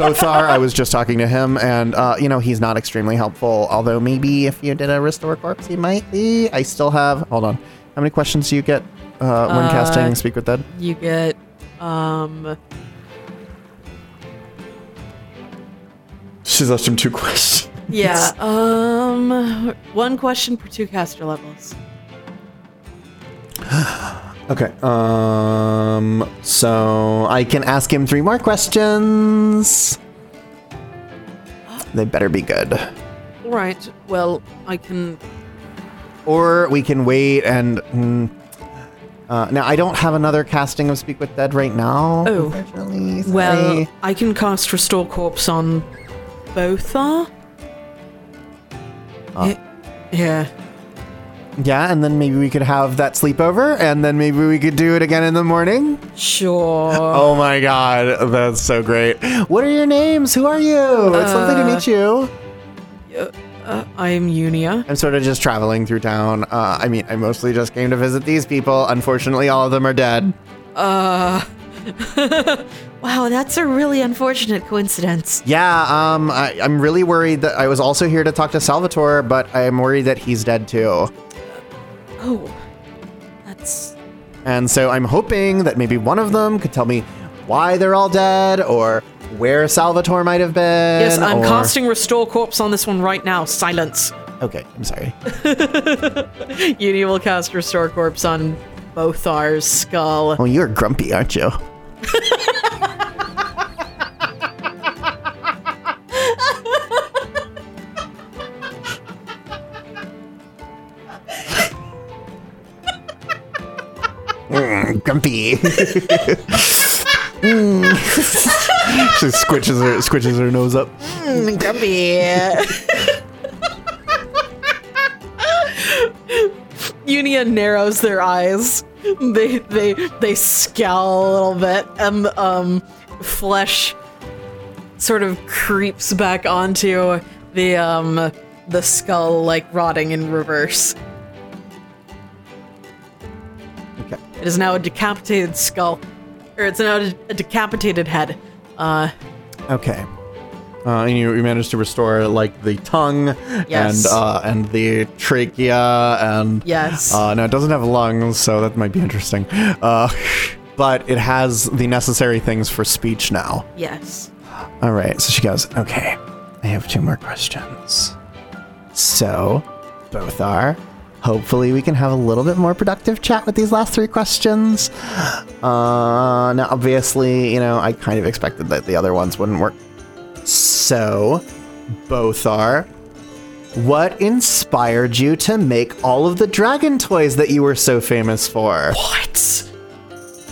Bothar. I was just talking to him, and uh, you know he's not extremely helpful. Although maybe if you did a restore corpse, he might be. I still have. Hold on. How many questions do you get uh, when Uh, casting Speak with Dead? You get, um, She's asked him two questions. yeah, um, one question per two caster levels. Okay. Um. So I can ask him three more questions. They better be good. All right. Well, I can. Or we can wait and. mm, uh, now I don't have another casting of Speak with Dead right now. Oh. Well, I can cast Restore Corpse on both. Ah? Uh. Are. Yeah. yeah, and then maybe we could have that sleepover, and then maybe we could do it again in the morning. Sure. Oh my god, that's so great! What are your names? Who are you? it's lovely to uh, meet you. Uh, I am Unia. I'm sort of just traveling through town. Uh, I mean, I mostly just came to visit these people. Unfortunately, all of them are dead. Uh, Wow, that's a really unfortunate coincidence. Yeah, um, I, I'm really worried that I was also here to talk to Salvatore, but I'm worried that he's dead too. Oh, that's And so I'm hoping that maybe one of them could tell me why they're all dead or where Salvatore might have been. yes, I'm or- casting Restore Corpse on this one right now. Silence. Okay, I'm sorry. Uni will cast Restore Corpse on both our skull. Well, you're grumpy, aren't you? Mm, grumpy. Mm. she squishes her squishes her nose up. Unia narrows their eyes. They they they scowl a little bit, and um, flesh sort of creeps back onto the um the skull, like rotting in reverse. Okay. It is now a decapitated skull, or it's now a, decapitated head. Uh, Okay. Uh, and you, you managed to restore like the tongue Yes. and uh, and the trachea and yes. uh, now it doesn't have lungs, so that might be interesting. Uh, but it has the necessary things for speech now. yes. All right, so she goes, okay. I have two more questions. So, Bothar. Hopefully, we can have a little bit more productive chat with these last three questions. Uh, now, obviously, you know, I kind of expected that the other ones wouldn't work. So, Bothar. What inspired you to make all of the dragon toys that you were so famous for? What?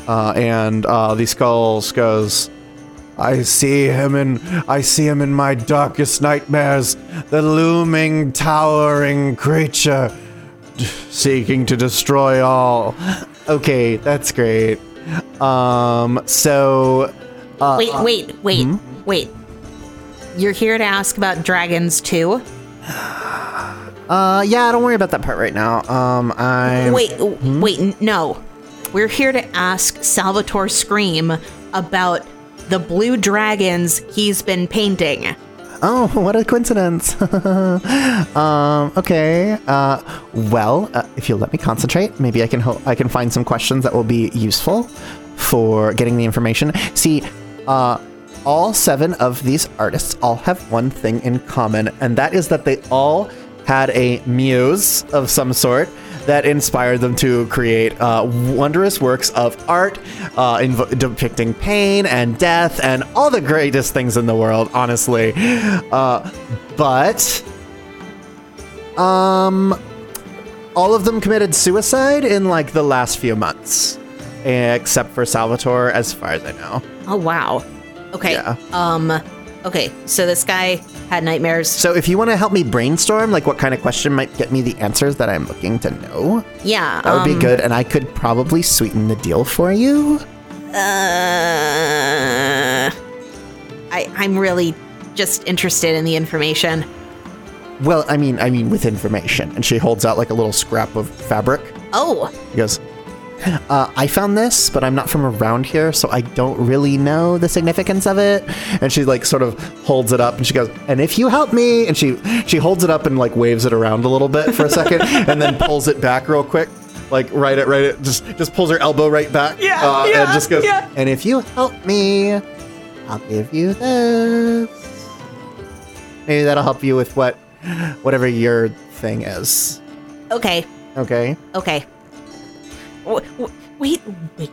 Uh, and uh, the skulls goes. I see him in I see him in my darkest nightmares, the looming, towering creature seeking to destroy all. Okay, that's great. Um, so wait, wait, wait, hmm? wait. You're here to ask about dragons too? uh, yeah, don't worry about that part right now. Um, I Wait, Hmm? wait, no. We're here to ask Salvatore Scream about the blue dragons he's been painting. Oh, what a coincidence. um, okay. Uh, well, uh, if you'll let me concentrate, maybe I can I can find some questions that will be useful for getting the information. See, uh, all seven of these artists all have one thing in common, and that is that they all had a muse of some sort that inspired them to create uh, wondrous works of art uh, inv- depicting pain and death and all the greatest things in the world, honestly. Uh, but, um, all of them committed suicide in like the last few months, except for Salvatore, as far as I know. Oh wow. Okay. Yeah. Um okay, so this guy had nightmares. So, if you want to help me brainstorm, like what kind of question might get me the answers that I'm looking to know, Yeah. that would be um, good, and I could probably sweeten the deal for you. Uh, I I'm really just interested in the information. Well, I mean, I mean, with information. And she holds out like a little scrap of fabric. Oh, He goes, uh, I found this, but I'm not from around here, so I don't really know the significance of it. And she like sort of holds it up, and she goes, "And if you help me," and she she holds it up and like waves it around a little bit for a second, and then pulls it back real quick, like right at right at just just pulls her elbow right back, Yeah, uh, yeah, and just goes, yeah. "And if you help me, I'll give you this." Maybe that'll help you with what whatever your thing is. okay. Okay. Okay. Wait, wait.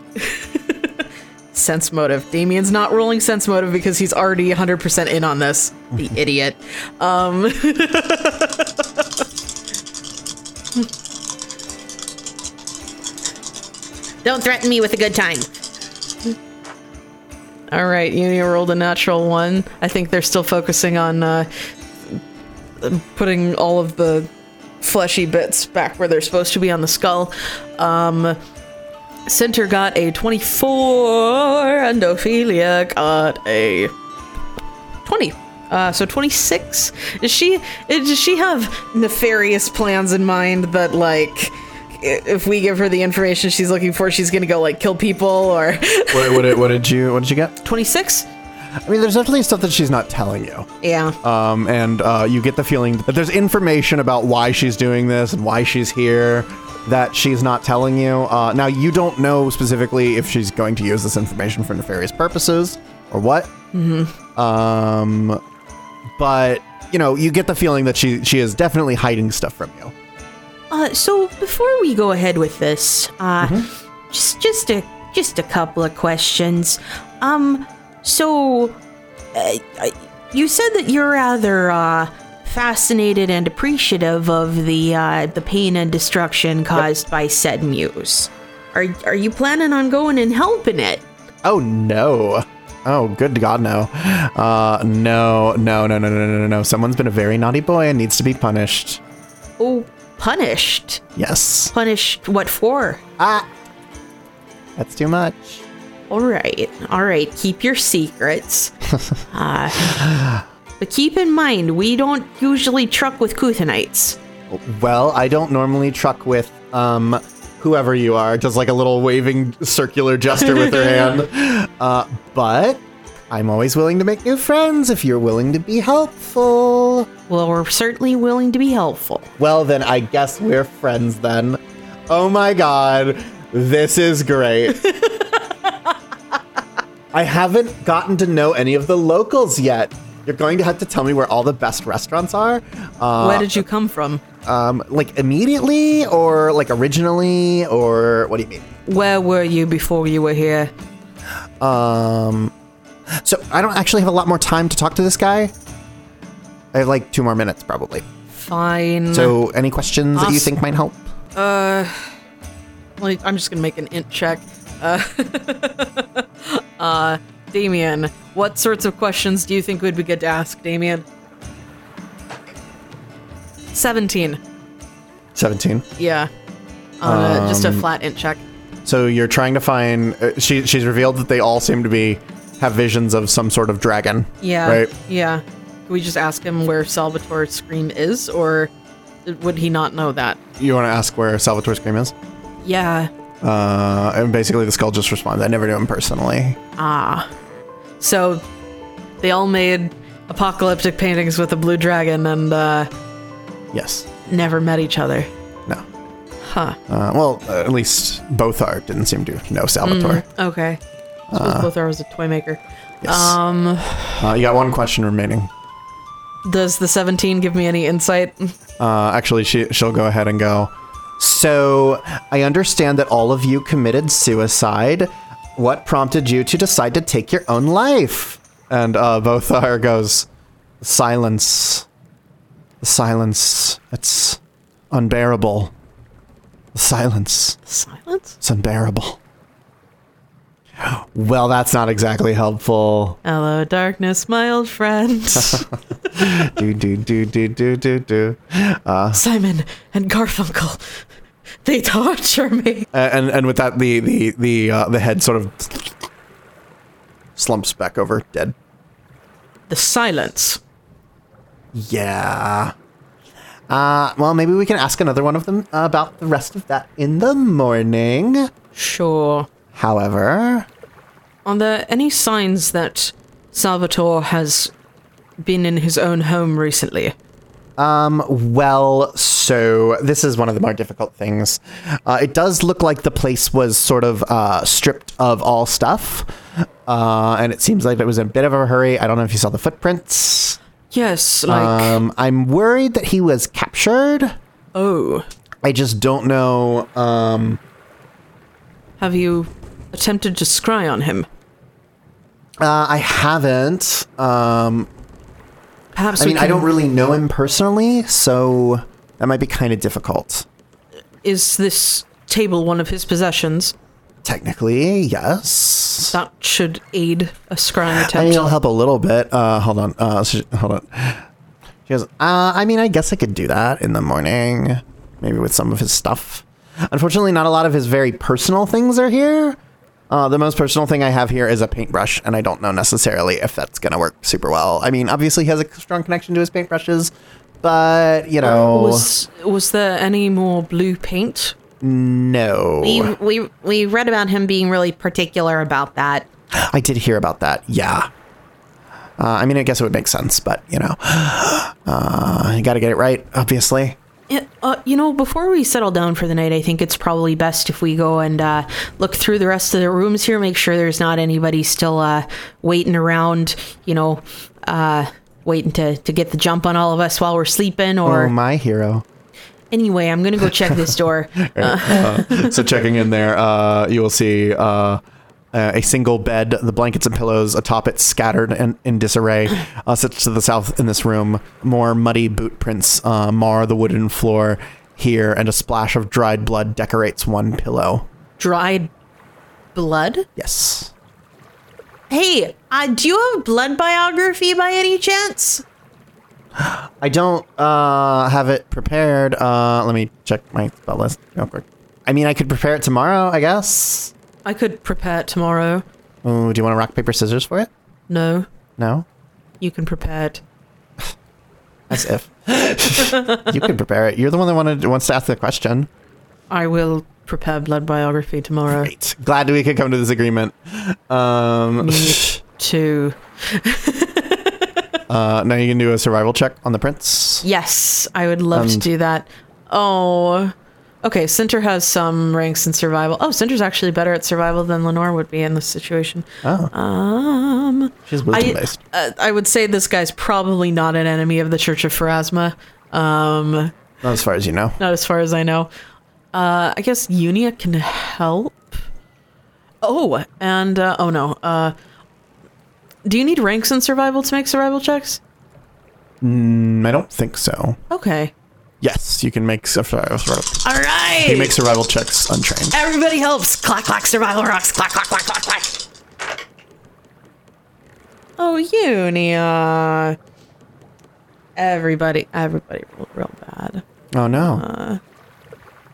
Sense motive. Damien's not rolling sense motive because he's already 100% in on this. The idiot. Um, Don't threaten me with a good time. all right, Uni rolled a natural one. I think they're still focusing on uh, putting all of the fleshy bits back where they're supposed to be on the skull. Um, Center got a 24, and Ophelia got a 20. Uh, so 26. Does she does she have nefarious plans in mind that like if we give her the information she's looking for, she's gonna go like kill people or What, what, what did you what did you get? 26? I mean, there's definitely stuff that she's not telling you. Yeah. Um, and uh, you get the feeling that there's information about why she's doing this and why she's here that she's not telling you. Uh, now, you don't know specifically if she's going to use this information for nefarious purposes or what. Mm-hmm. Um, but you know, you get the feeling that she she is definitely hiding stuff from you. Uh, so before we go ahead with this, uh, Mm-hmm. just just a just a couple of questions. Um, so, uh, uh, you said that you're rather uh, fascinated and appreciative of the uh, the pain and destruction caused yep. by said muse. Are are you planning on going and helping it? Oh no. Oh, good God, no. Uh, no, no, no, no, no, no, no. Someone's been a very naughty boy and needs to be punished. Oh, punished? Yes. Punished what for? Ah, that's too much. All right, all right. Keep your secrets. uh, but keep in mind, we don't usually truck with Kuthonites. Well, I don't normally truck with um whoever you are. Does like a little waving circular gesture with her hand. Uh, but I'm always willing to make new friends if you're willing to be helpful. Well, we're certainly willing to be helpful. Well, then I guess we're friends then. Oh my god, this is great. I haven't gotten to know any of the locals yet. You're going to have to tell me where all the best restaurants are. Uh, Where did you come from? um, like immediately or like originally or what do you mean? Where were you before you were here? Um, so I don't actually have a lot more time to talk to this guy. I have like two more minutes probably. Fine. So any questions that you Ask- think might help? Uh, well, I'm just gonna make an int check. Uh, uh, Damien, what sorts of questions do you think would be good to ask, Damien? 17. 17. Yeah. Uh, just a Um, flat int check. So you're trying to find. Uh, she she's revealed that they all seem to be have visions of some sort of dragon. Yeah. Right. Yeah. Can we just ask him where Salvatore's scream is, or would he not know that? You want to ask where Salvatore Scream is? Yeah. Uh, and basically the skull just responds. I never knew him personally. Ah. So they all made apocalyptic paintings with a blue dragon and uh, Yes. never met each other. No. Huh. Uh, well, uh, at least Bothar didn't seem to know Salvatore. Okay. I suppose Lothar was a toy maker. Yes. Um, Uh, you got one question remaining. does the 17 give me any insight? Uh, actually, she she'll go ahead and go. So I understand that all of you committed suicide. What prompted you to decide to take your own life? And uh, Bothar goes, silence. The silence. It's unbearable. The silence. Silence? It's unbearable. Well, that's not exactly helpful. Hello, darkness, my old friend. do do do do do do do. Simon and Garfunkel. They torture me. Uh, and and with that, the the the uh, the head sort of slumps back over, dead. The silence. Yeah. Uh, well, maybe we can ask another one of them about the rest of that in the morning. Sure. However, Are there any signs that Salvatore has been in his own home recently? um, well, so this is one of the more difficult things. Uh, it does look like the place was sort of uh, stripped of all stuff, uh, and it seems like it was in a bit of a hurry. I don't know if you saw the footprints. Yes, like. Um, I'm worried that he was captured. oh. I just don't know. Um, Have you attempted to scry on him? uh, I haven't. Um, Perhaps I mean, I don't really know him personally, so that might be kind of difficult. Is this table one of his possessions? Technically, yes. That should aid a scrying I attempt. mean, it'll help a little bit. Uh, hold on. Uh, hold on. She goes, uh, I mean, I guess I could do that in the morning, maybe with some of his stuff. Unfortunately, not a lot of his very personal things are here. Uh, the most personal thing I have here is a paintbrush, and I don't know necessarily if that's going to work super well. I mean, obviously, he has a strong connection to his paintbrushes, but, you know, Was was there any more blue paint? no. We, we, we read about him being really particular about that. I did hear about that. Yeah. Uh, I mean, I guess it would make sense, but you know, uh, you got to get it right, obviously. Yeah, uh, you know, before we settle down for the night, I think it's probably best if we go and uh, look through the rest of the rooms here, make sure there's not anybody still uh, waiting around, you know, uh, waiting to, to get the jump on all of us while we're sleeping. Or oh, my hero. anyway, I'm gonna go check this door. so checking in there, uh, you will see uh, a single bed, the blankets and pillows atop it scattered and in disarray. Uh, sits to the south in this room. More muddy boot prints uh, mar the wooden floor here, and a splash of dried blood decorates one pillow. Dried blood? Yes. hey, uh, do you have blood biography by any chance? I don't uh, have it prepared. Uh, let me check my spell list real quick. I mean, I could prepare it tomorrow, I guess. I could prepare it tomorrow. Ooh, do you want to rock, paper, scissors for it? No, No? you can prepare it. As if. you can prepare it. You're the one that wanted wants to ask the question. I will prepare blood biography tomorrow. Great. Glad we could come to this agreement. Um, Me too. uh, now you can do a survival check on the prince. Yes, I would love to do that. Oh, Okay, Cinter has some ranks in survival. Oh, Cinter's actually better at survival than Lenore would be in this situation. Oh, Um, she's wisdom I, based. uh, I would say this guy's probably not an enemy of the Church of Pharasma. Um, Not as far as you know. not as far as I know. Uh, I guess Unia can help. Oh, and uh, oh no. Uh, do you need ranks in survival to make survival checks? Mm, I don't think so. Okay. Yes, you can make survival. All right. He makes survival checks untrained. Everybody helps. Clack clack. Survival rocks. Clack clack clack clack clack. Oh, Unia. Everybody, everybody rolled real bad. Oh no.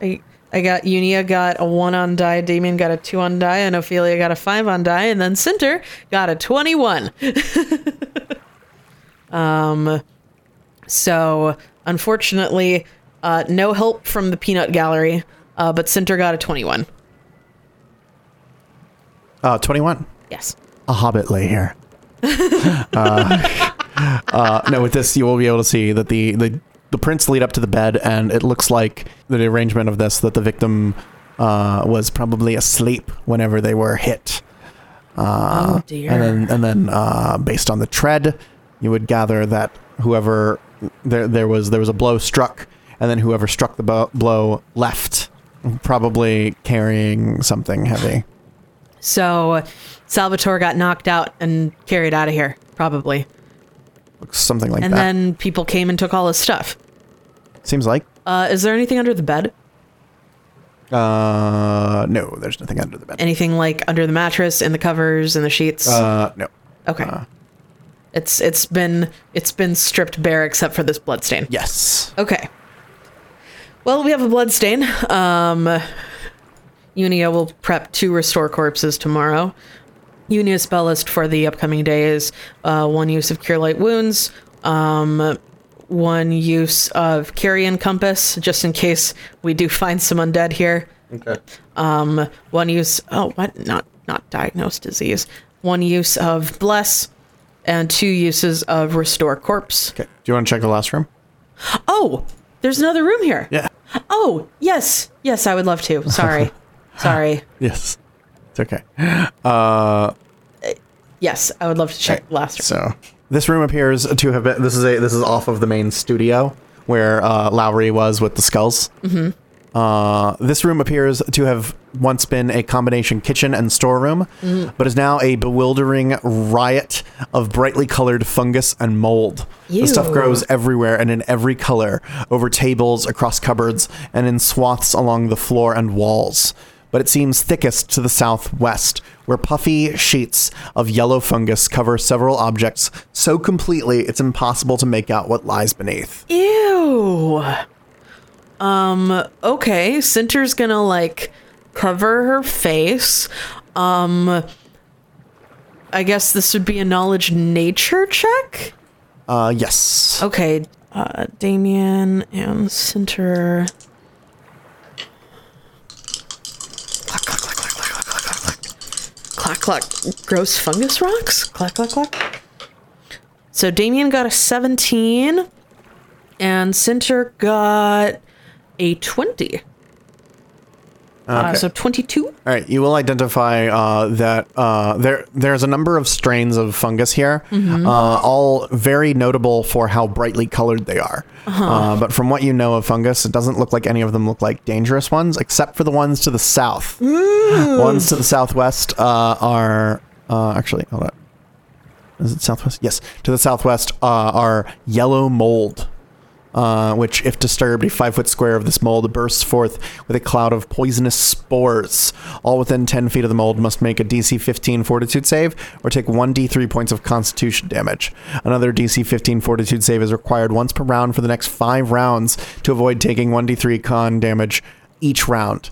I, I got Unia got a one on die, Damien got a two on die, and Ophelia got a five on die, and then Cinter got a twenty-one. um, so unfortunately, uh, no help from the peanut gallery, uh, but Cinter got a twenty-one. Uh, 21. Yes. A hobbit lay here. uh, uh, no, with this, you will be able to see that the, the, the prints lead up to the bed, and it looks like the arrangement of this that the victim uh, was probably asleep whenever they were hit. Uh, Oh, dear. And then, and then uh, based on the tread, you would gather that whoever there there was there was a blow struck, and then whoever struck the bo- blow left, probably carrying something heavy. So Salvatore got knocked out and carried out of here, probably. Something like and that. And then people came and took all his stuff. Seems like. Uh, is there anything under the bed? Uh, no, there's nothing under the bed. Anything like under the mattress, in the covers, in the sheets? Uh, no. okay. It's it's been it's been stripped bare except for this blood stain. Yes. Okay. Well, we have a blood stain. Um, Unia will prep two restore corpses tomorrow. Unia's spell list for the upcoming day is uh, one use of cure light wounds, um, one use of carrion compass, just in case we do find some undead here. Okay. Um, one use oh what not not diagnosed disease. One use of bless, and two uses of restore corpse. Okay. Do you want to check the last room? Oh, there's another room here. Yeah. Oh, yes. Yes, I would love to. Sorry. Sorry. Yes. It's okay. Uh, Yes, I would love to check the last room. so this room appears to have been. This is a. This is off of the main studio where uh, Laori was with the skulls. Mm-hmm. Uh, this room appears to have once been a combination kitchen and storeroom, but is now a bewildering riot of brightly colored fungus and mold. The stuff grows everywhere and in every color, over tables, across cupboards, and in swaths along the floor and walls. But it seems thickest to the southwest, where puffy sheets of yellow fungus cover several objects so completely it's impossible to make out what lies beneath. Ew. Um, okay. Cinter's gonna like cover her face. Um I guess this would be a knowledge nature check? Uh, yes. Okay. Uh Damien and Cinter. Clack clack clack clack clack clack clack clack. Clack clack. Gross fungus rocks? Clack clack clack. So Damien got a 17 and Cinter got a 20. Uh, so 22? All right, you will identify uh, that uh, there there's a number of strains of fungus here, uh, all very notable for how brightly colored they are. uh but from what you know of fungus, it doesn't look like any of them look like dangerous ones, except for the ones to the south. Ones to the southwest uh, are uh, actually hold on. Is it southwest? Yes, to the southwest uh, are yellow mold uh, which, if disturbed, a five foot square of this mold bursts forth with a cloud of poisonous spores. All within 10 feet of the mold must make a DC 15 fortitude save or take 1d3 points of constitution damage. Another DC 15 fortitude save is required once per round for the next five rounds to avoid taking 1d3 con damage each round.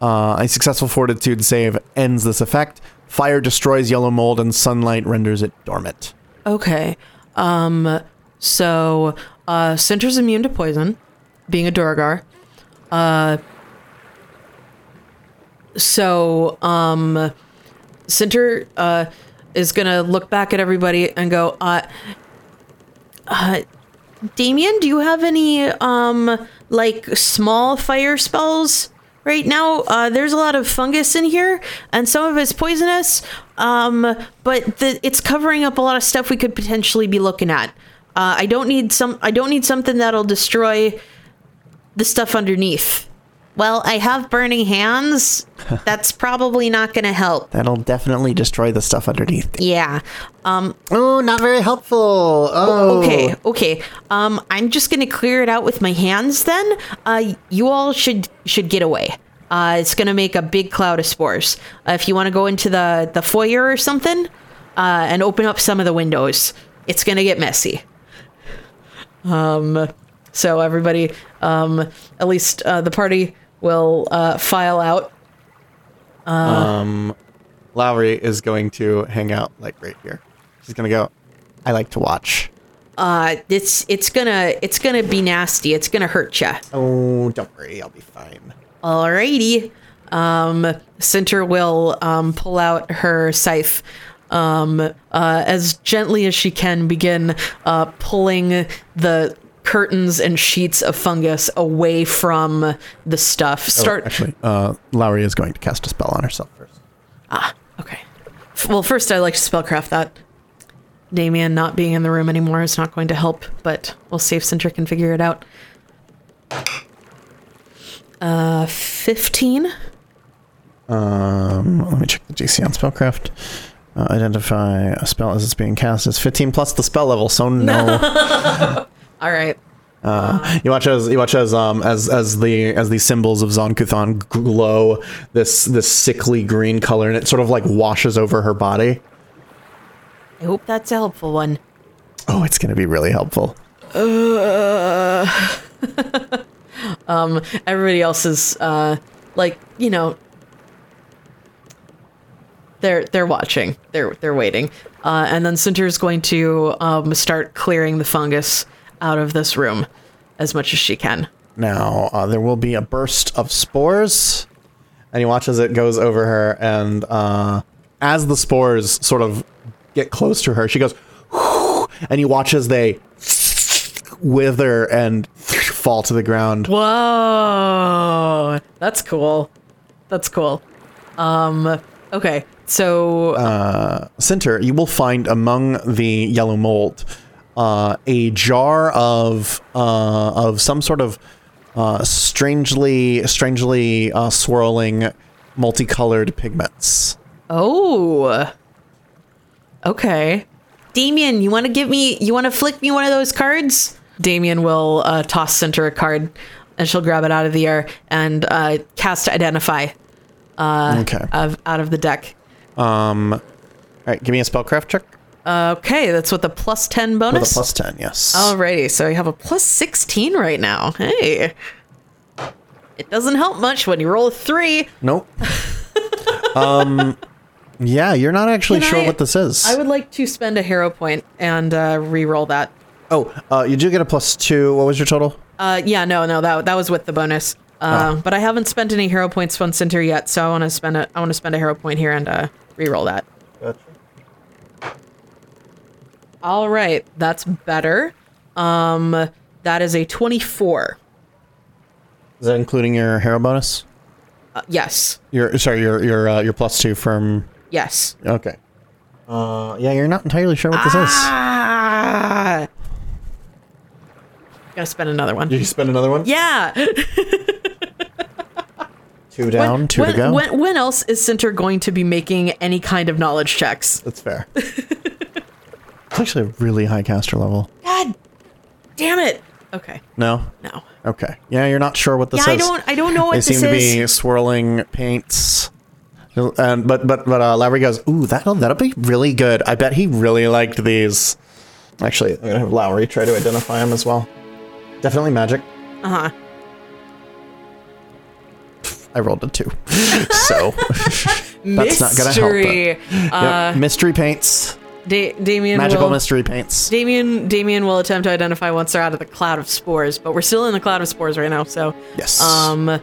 Uh, a successful fortitude save ends this effect. Fire destroys yellow mold and sunlight renders it dormant. Okay. Um so uh Cinter's immune to poison, being a Duergar. Uh so um Cinter uh is gonna look back at everybody and go, uh uh Damien, do you have any um like small fire spells right now. Uh, there's a lot of fungus in here, and some of it's poisonous. Um, but the, it's covering up a lot of stuff we could potentially be looking at. Uh, I don't need some. I don't need something that'll destroy the stuff underneath. Well, I have burning hands. That's probably not going to help. That'll definitely destroy the stuff underneath. Yeah. Um, Oh, not very helpful. Oh, Okay, okay. Um, I'm just gonna clear it out with my hands. Then, uh, you all should should get away. Uh, it's gonna make a big cloud of spores. Uh, if you want to go into the the foyer or something, uh, and open up some of the windows, it's gonna get messy. Um, so everybody, um, at least uh, the party will uh, file out. Um Laori is going to hang out like right here. She's gonna go. I like to watch. Uh, it's it's gonna it's gonna be nasty. It's gonna hurt ya. Oh, don't worry, I'll be fine. Alrighty. Um, Cinter will um, pull out her scythe um, uh, as gently as she can, begin uh, pulling the curtains and sheets of fungus away from the stuff. Start. Actually, uh, Laori is going to cast a spell on herself first. Ah, Okay. F- Well, first, I like to spellcraft that. Damien not being in the room anymore is not going to help, but we'll see if Cinter can figure it out. Uh, 15. Um, let me check the DC on spellcraft. Uh, identify a spell as it's being cast It's 15 plus the spell level. So no. All right. Uh, you watch as you watch as um as as the as the symbols of Zon-Kuthon glow this this sickly green color, and it sort of like washes over her body. I hope that's a helpful one. Oh, it's gonna be really helpful. Um everybody else is uh like you know they're they're watching. They're they're waiting. Uh and then Sinter is going to um start clearing the fungus out of this room as much as she can. Now uh, there will be a burst of spores, and you watch as it goes over her, and uh, as the spores sort of get close to her, she goes, and you watch as they wither and fall to the ground. whoa. That's cool. That's cool. Um okay so Center, you will find among the yellow mold uh, a jar of uh, of some sort of uh, strangely strangely uh, swirling multicolored pigments. oh okay Damien you want to give me you want to flick me one of those cards Damien will uh, toss center a card and she'll grab it out of the air and uh, cast identify okay. of out of the deck. All right, give me a spellcraft check Okay, that's with a plus 10 bonus? with a plus ten. Yes. Alrighty, so you have a plus 16 right now. Hey. It doesn't help much when you roll a 3. Nope. um. Yeah, you're not actually Can sure I- what this is. I would like to spend a hero point and uh, re-roll that. oh, uh, you do get a plus two. What was your total? Uh, yeah, no, no, that that was with the bonus. Uh, But I haven't spent any hero points on Center yet, so I want to spend a I want to spend a hero point here and uh, re-roll that. Gotcha. All right, that's better. Um, that is a 24. Is that including your hero bonus? Uh, yes, Your sorry, your your uh, your plus two from. yes. Okay. Uh, yeah, you're not entirely sure what this is. Ah. Gotta spend another one. is. You spend another one. Yeah. Two down, when, two when, to go. When, when else is Center going to be making any kind of knowledge checks? That's fair. it's actually a really high caster level. God damn it. Okay. No. No. Okay. Yeah, you're not sure what this Yeah, I don't. I don't know what they this seem to is. be swirling paints. And but but but uh, Laori goes, ooh, that'll that'll be really good. I bet he really liked these. Actually, I'm gonna have Laori try to identify them as well. Definitely magic. Uh huh. I rolled a two, so that's not gonna help. Mystery. But, Uh, yep. Mystery paints, da- Damien magical will. mystery paints. Damien, Damien will attempt to identify once they're out of the cloud of spores, but we're still in the cloud of spores right now. So, Yes. um,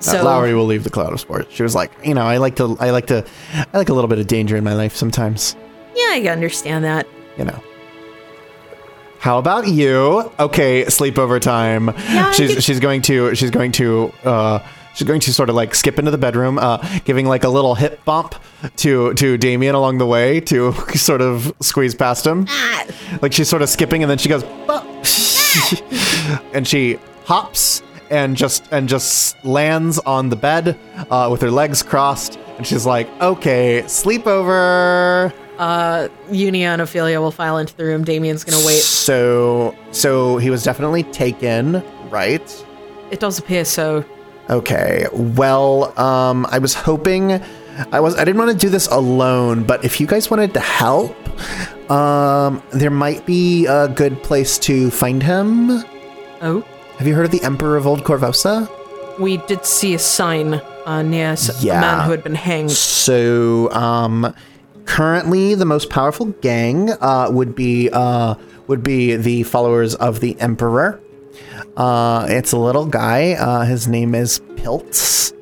so uh, Laori will leave the cloud of spores. She was like, you know, I like to, I like to, I like a little bit of danger in my life sometimes. yeah, I understand that. You know. How about you? Okay, sleepover time. I she's she's going to she's going to uh she's going to sort of like skip into the bedroom, uh giving like a little hip bump to to Damien along the way to sort of squeeze past him. Like she's sort of skipping and then she goes "Bump." and she hops and just and just lands on the bed uh, with her legs crossed and she's like, "Okay, sleepover." Uh, Unia and Ophelia will file into the room. Damien's gonna wait. So so he was definitely taken, right? It does appear so. Okay. Well, um I was hoping I was I didn't want to do this alone, but if you guys wanted to help, um there might be a good place to find him. Oh, Have you heard of the Emperor of Old Korvosa? we did see a sign uh, near Yeah. a man who had been hanged. So, um, currently the most powerful gang uh, would be uh, would be the followers of the Emperor. Uh, it's a little guy. Uh, his name is Pilts.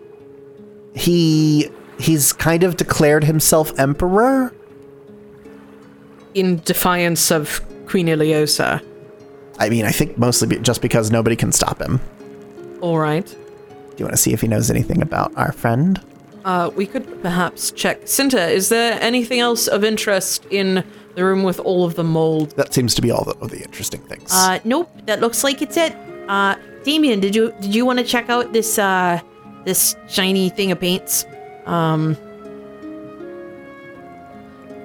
He he's kind of declared himself emperor. in defiance of Queen Ileosa. I mean, I think mostly be- just because nobody can stop him. All right. Do you want to see if he knows anything about our friend? Uh, we could perhaps check. Cinta, is there anything else of interest in the room with all of the mold? That seems to be all the, of the interesting things. Uh, nope. That looks like it's it. Uh, Damien, did you did you want to check out this uh this shiny thing of paints? Um.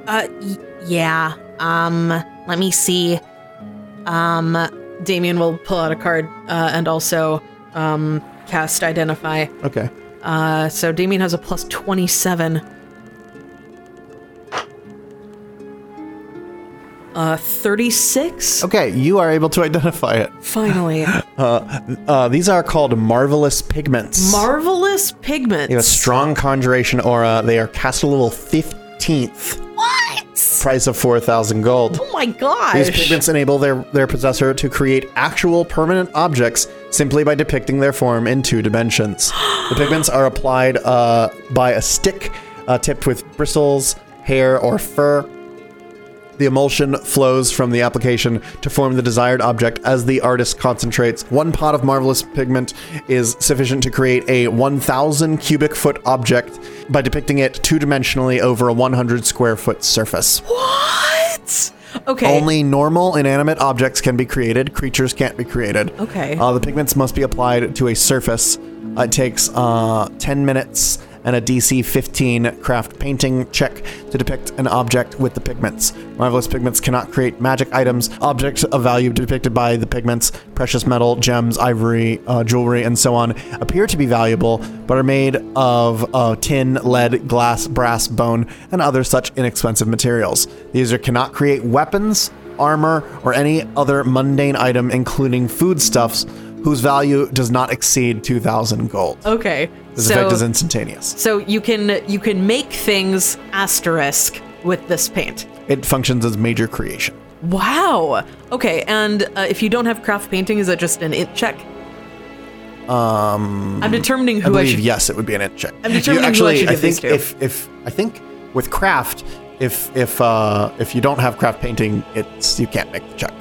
Uh, y- yeah. Um, let me see. Um, Damien will pull out a card uh, and also um, cast Identify. okay. Uh, so Damien has a plus 27. Uh, 36? Okay, you are able to identify it. Finally. Uh, these are called marvelous pigments. Marvelous pigments. They have a strong conjuration aura. They are cast a level 15th. what? Price of 4,000 gold. Oh my gosh! These pigments enable their, their possessor to create actual permanent objects simply by depicting their form in two dimensions. the pigments are applied uh, by a stick uh, tipped with bristles, hair, or fur. The emulsion flows from the application to form the desired object as the artist concentrates. One pot of marvelous pigment is sufficient to create a 1,000 cubic foot object by depicting it two dimensionally over a 100 square foot surface. What? Okay. Only normal inanimate objects can be created. Creatures can't be created. Okay. Uh, the pigments must be applied to a surface. It takes uh, 10 minutes and a DC 15 craft painting check to depict an object with the pigments. Marvelous pigments cannot create magic items. Objects of value depicted by the pigments, precious metal, gems, ivory, uh, jewelry, and so on, appear to be valuable, but are made of uh, tin, lead, glass, brass, bone, and other such inexpensive materials. The user cannot create weapons, armor, or any other mundane item, including foodstuffs, whose value does not exceed 2,000 gold. okay. This so, effect is instantaneous. so you can you can make things asterisk with this paint. It functions as major creation. Wow. Okay, and uh, if you don't have craft painting, is it just an int check? Um, I'm determining who I, believe should. yes, it would be an int check. I'm determining who I should give think these to. if if I think with craft, if if uh if you don't have craft painting, it's you can't make the check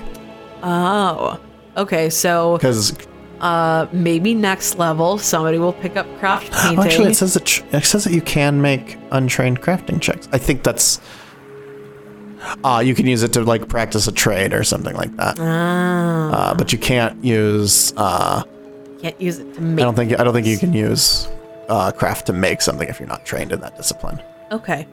Oh. Okay, so because uh, maybe next level somebody will pick up craft painting. actually it says that it says that you can make untrained crafting checks. I think that's. Uh, you can use it to like practice a trade or something like that. Ah. Uh, but you can't use. Uh, Can't use it to I don't think. I don't think you can use uh, craft to make something if you're not trained in that discipline. Okay.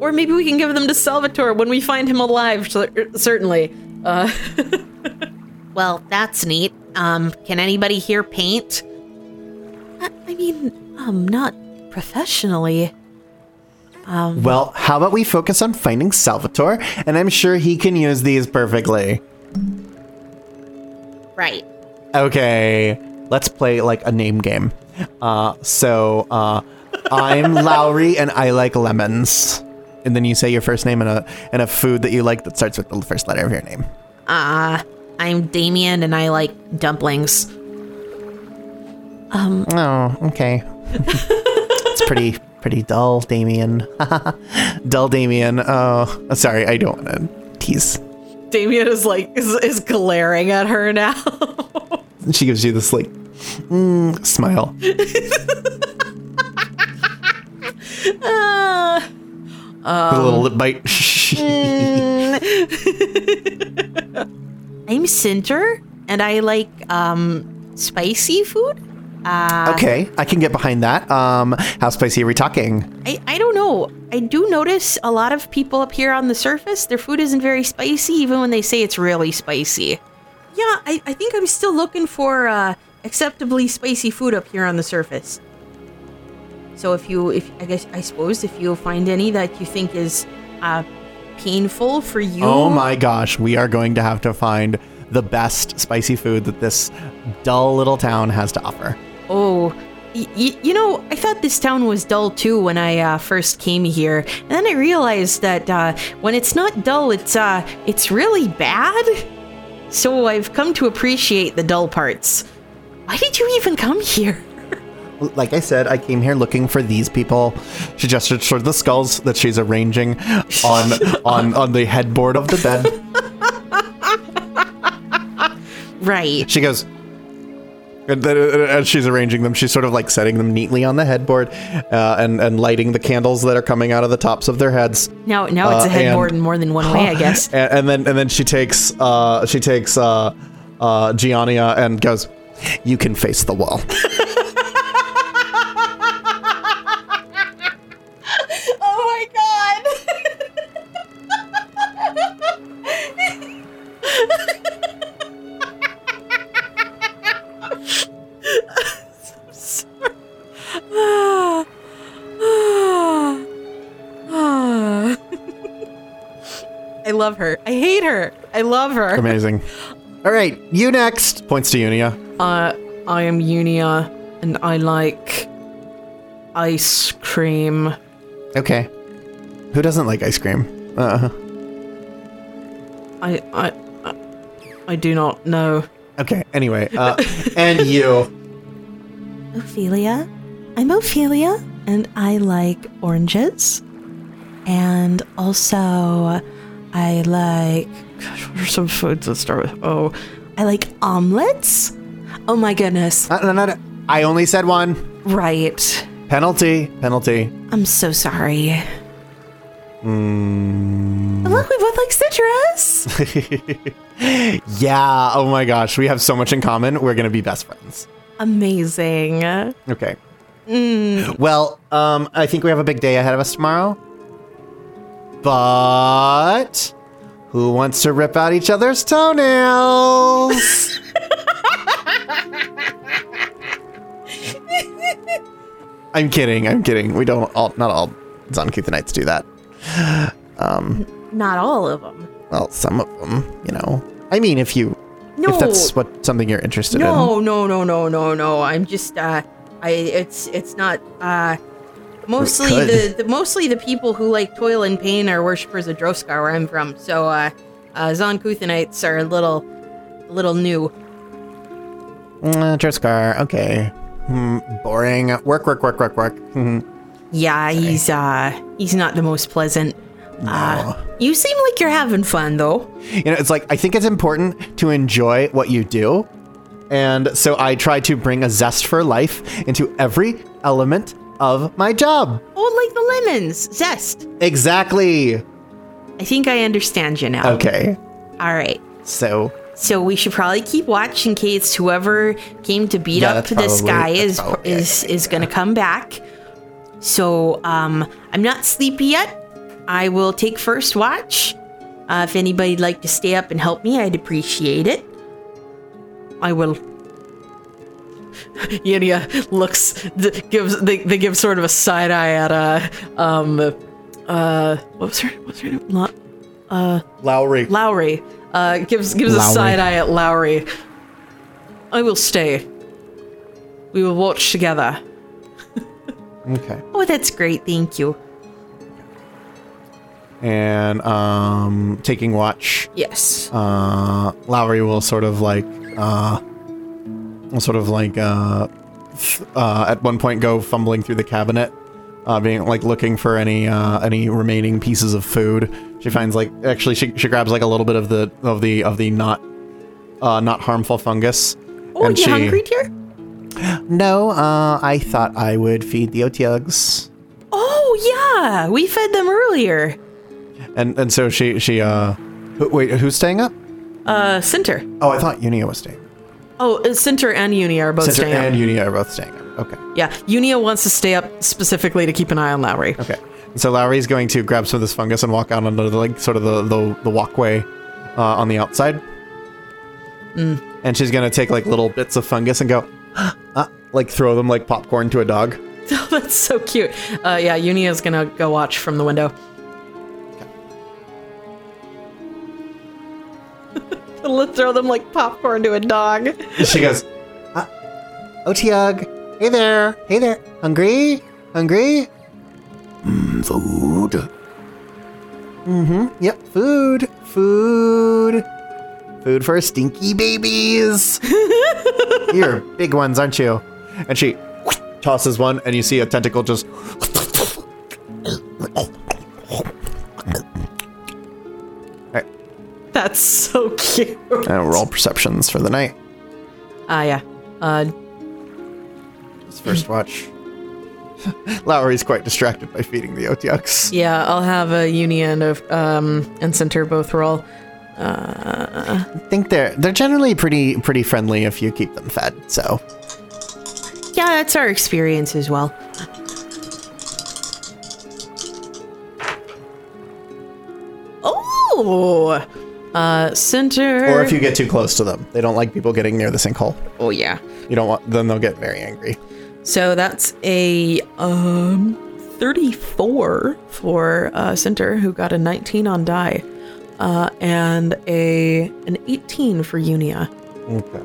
Or maybe we can give them to Salvatore when we find him alive. Certainly. Uh, Well, that's neat. Um, can anybody here paint? I, I mean, um, not professionally. Well, how about we focus on finding Salvatore, and I'm sure he can use these perfectly. Right. Okay, let's play like a name game. Uh, so uh, I'm Laori, and I like lemons. And then you say your first name and a and a food that you like that starts with the first letter of your name. Uh, I'm Damien and I like dumplings. Um, oh, okay. it's pretty pretty dull, Damien. dull, Damien. Oh, sorry, I don't want to tease. Damien is like is, is glaring at her now. She gives you this like mm, smile. Ah. With a little um, lip bite. Mm. I'm Cinder, and I like um spicy food. okay, I can get behind that. Um, how spicy are we talking? I, I don't know. I do notice a lot of people up here on the surface, their food isn't very spicy, even when they say it's really spicy. Yeah, I, I think I'm still looking for uh, acceptably spicy food up here on the surface. So if you, if I guess, I suppose if you find any that you think is uh, painful for you. Oh my gosh, we are going to have to find the best spicy food that this dull little town has to offer. Oh, y- you know, I thought this town was dull too when I uh, first came here, and then I realized that uh, when it's not dull, it's uh, it's really bad. So I've come to appreciate the dull parts. Why did you even come here? Like I said, I came here looking for these people. She gestured toward the skulls that she's arranging on on on the headboard of the bed. Right. She goes, and then, uh, as she's arranging them, she's sort of like setting them neatly on the headboard, uh, and and lighting the candles that are coming out of the tops of their heads. Now, now it's Uh, a headboard and- in more than one way, I guess. And, and then and then she takes uh she takes uh uh Giannia and goes, "You can face the wall." her. I hate her. I love her. Amazing. All right, you next. Points to Unia. Uh, I am Unia, and I like ice cream. Okay. Who doesn't like ice cream? Uh, I, I, I, I do not know. okay. Anyway, uh, and you. Ophelia. I'm Ophelia, and I like oranges. And also, I like. Gosh, what are some foods that start with O? I like omelets. Oh my goodness. Uh, no, no, no. I only said one. Right. Penalty. Penalty. I'm so sorry. Mm. Look, we both like citrus. Yeah. Oh my gosh, we have so much in common. We're gonna be best friends. Amazing. Okay. Well, um, I think we have a big day ahead of us tomorrow. But who wants to rip out each other's toenails? I'm kidding. I'm kidding. We don't all, not all Zon-Kuthonites do that. Um, not all of them. Well, some of them, you know. I mean, if you, No. if that's what something you're interested in. No, no, no, no, no, no. I'm just uh I it's it's not uh mostly the, the mostly the people who like toil and pain are worshippers of Droskar where I'm from. So uh uh Zon-Kuthonites are a little a little new. Uh, Droskar, okay. Hmm, boring. Work, work, work, work, work. Mhm. Yeah, he's uh he's not the most pleasant. Uh you seem like you're having fun though. You know, it's like I think it's important to enjoy what you do. And so I try to bring a zest for life into every element of my job. Oh, like the lemons, zest. Exactly. I think I understand you now. Okay. All right. So, So we should probably keep watch in case whoever came to beat Yeah, up that's this guy is probably is is going to come back. So um, I'm not sleepy yet. I will take first watch. Uh, if anybody'd like to stay up and help me, I'd appreciate it. I will. Yinia looks, th- gives they, they give sort of a side eye at uh um uh what was her what was her name La- Laori. Laori uh gives gives a side eye at Laori. I will stay. We will watch together. Okay. Oh, that's great. Thank you. And um taking watch, Yes. uh Laori will sort of like uh will sort of like uh uh at one point go fumbling through the cabinet uh, being like looking for any uh, any remaining pieces of food. She finds like actually she, she grabs like a little bit of the of the of the not uh, not harmful fungus. Oh, and you she- hungry, dear? No, uh, I thought I would feed the Otyugs. Oh, yeah. We fed them earlier. And and so she she uh who, wait who's staying up? Uh, Cinter. Oh, I thought Unia was staying. Oh, uh, Cinter and Unia are both Center staying and up. Unia are both staying up. Okay. Yeah, Unia wants to stay up specifically to keep an eye on Laori. Okay. And so Laori's going to grab some of this fungus and walk out onto the like sort of the the, the walkway uh, on the outside. And she's gonna take like little bits of fungus and go, uh, like throw them like popcorn to a dog. That's so cute. Uh, yeah, Unia's gonna go watch from the window. Let's throw them like popcorn to a dog. she goes, uh, Otyug, hey there, hey there, hungry, hungry. Food. Mm-hmm. Yep, food, food, food for stinky babies. You're big ones, aren't you? And she tosses one, and you see a tentacle just. That's so cute. and roll perceptions for the night. Ah, yeah. Uh, This first watch. Laori's quite distracted by feeding the Otyugs. yeah, I'll have a Unia and a um and Center both roll. I think they're they're generally pretty pretty friendly if you keep them fed. So Yeah, that's our experience as well. Oh, uh, Cinter. or if you get too close to them, they don't like people getting near the sinkhole. Oh yeah. You don't want then they'll get very angry. So that's a um 34 for uh Cinter who got a 19 on die. Uh and a an 18 for Unia. Okay.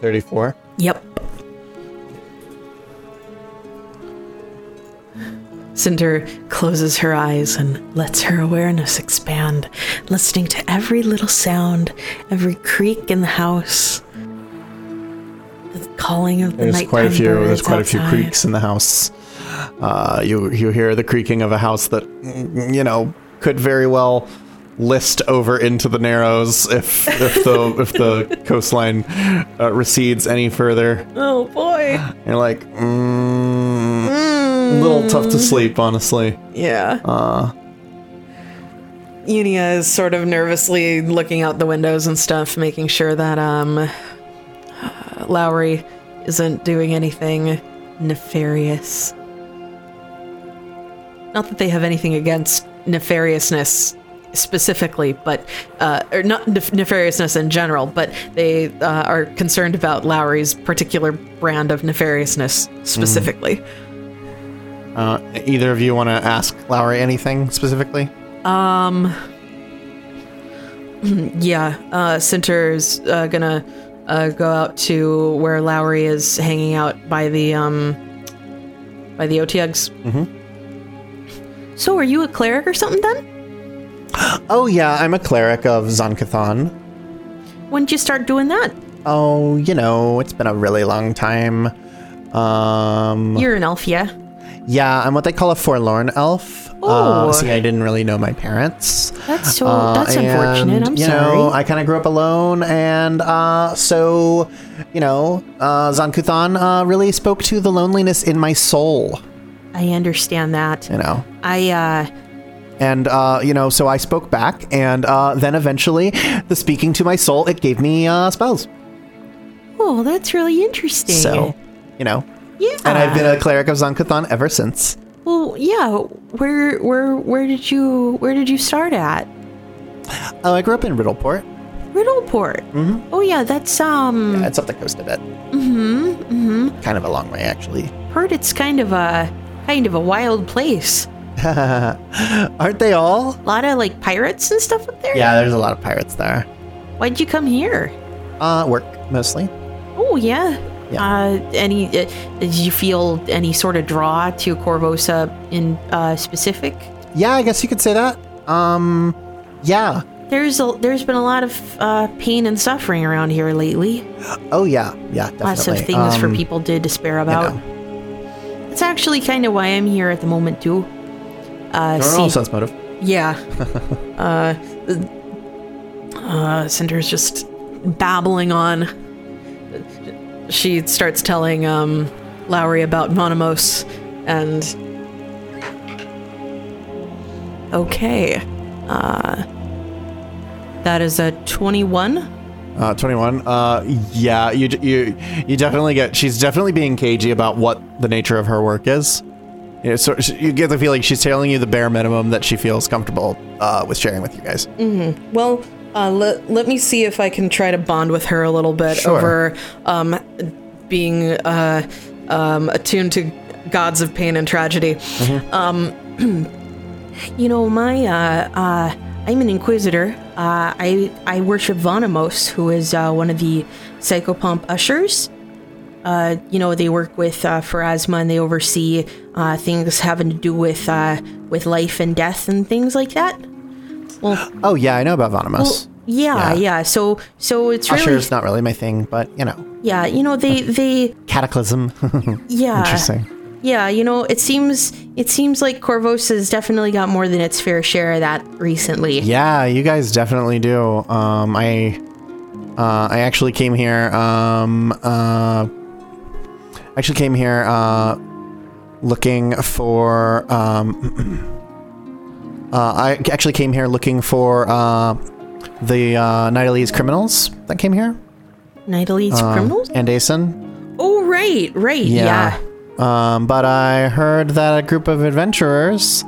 34. Yep. Cinder closes her eyes and lets her awareness expand, listening to every little sound, every creak in the house, the calling of the There's nighttime quite a few. There's quite a few creaks in the house. Uh, you you hear the creaking of a house that you know could very well list over into the Narrows if if the if the coastline uh, recedes any further. Oh boy. You're like, mm, little tough to sleep, honestly. Yeah. Uh Unia is sort of nervously looking out the windows and stuff, making sure that um Laori isn't doing anything nefarious. Not that they have anything against nefariousness specifically, but uh, or not nef- nefariousness in general, but they uh, are concerned about Laori's particular brand of nefariousness specifically. Uh, either of you want to ask Laori anything specifically? Um. Yeah, uh, Cinter's uh, gonna uh, go out to where Laori is hanging out by the um by the Otyugs. So, are you a cleric or something then? Oh yeah, I'm a cleric of Zon-Kuthon. When did you start doing that? Oh, you know, it's been a really long time. Um, You're an elf, yeah? Yeah, I'm what they call a forlorn elf. Oh. Uh, see, I didn't really know my parents. That's so. Uh, that's unfortunate. I'm you sorry. know, I kind of grew up alone, and uh, so, you know, uh, Zon-Kuthon uh, really spoke to the loneliness in my soul. I understand that. You know, I uh and uh, you know, so I spoke back, and uh, then eventually, the speaking to my soul, it gave me uh, spells. oh, that's really interesting. So, you know, yeah. and I've been a cleric of Zon-Kuthon ever since. well, yeah. Where where where did you where did you start at? Oh, I grew up in Riddleport. Riddleport. Mm-hmm. Oh yeah, that's um. Yeah, it's up the coast a bit. Mm-hmm. Mm-hmm. Kind of a long way, actually. Heard it's kind of a kind of a wild place. Aren't they all? A lot of like pirates and stuff up there. Yeah, there's a lot of pirates there. Why'd you come here? Uh, work mostly. Oh yeah. Yeah. Uh, any? Uh, did you feel any sort of draw to Korvosa in uh, specific? Yeah, I guess you could say that. Um, yeah. There's a there's been a lot of uh, pain and suffering around here lately. Oh yeah, yeah, definitely. Lots of things for Um, people to despair you about. know. That's actually kind of why I'm here at the moment too. Uh, see, sense motive. Yeah. uh, uh, Cinder's just babbling on. She starts telling um, Laori about Monimos, and okay, uh, that is a twenty-one. Uh, 21. Uh, yeah, you, you you definitely get. She's definitely being cagey about what the nature of her work is. You, know, so you get the feeling she's telling you the bare minimum that she feels comfortable uh, with sharing with you guys. Well, uh, let, let me see if I can try to bond with her a little bit Sure. over um, being uh, um, attuned to gods of pain and tragedy. you know, my uh, uh, I'm an inquisitor. Uh, I I worship Vonymos, who is uh, one of the psychopomp ushers. Uh, you know, they work with uh, Pharasma and they oversee uh, things having to do with uh, with life and death and things like that. Well, Oh yeah, I know about Vonymos. well yeah, Yeah. yeah, So so it's really Usher's not really my thing, but you know, yeah. You know, they they Cataclysm. yeah. Interesting. Yeah, you know, it seems it seems like Corvos has definitely got more than its fair share of that recently. Yeah, you guys definitely do. Um, I, uh, I actually came here. Um, uh, actually came here uh, looking for. Um, I actually came here looking for uh, the uh, Nidalese criminals that came here. Nidalee's Um, criminals? and Asen. Oh, right, right, yeah. Um, but I heard that a group of adventurers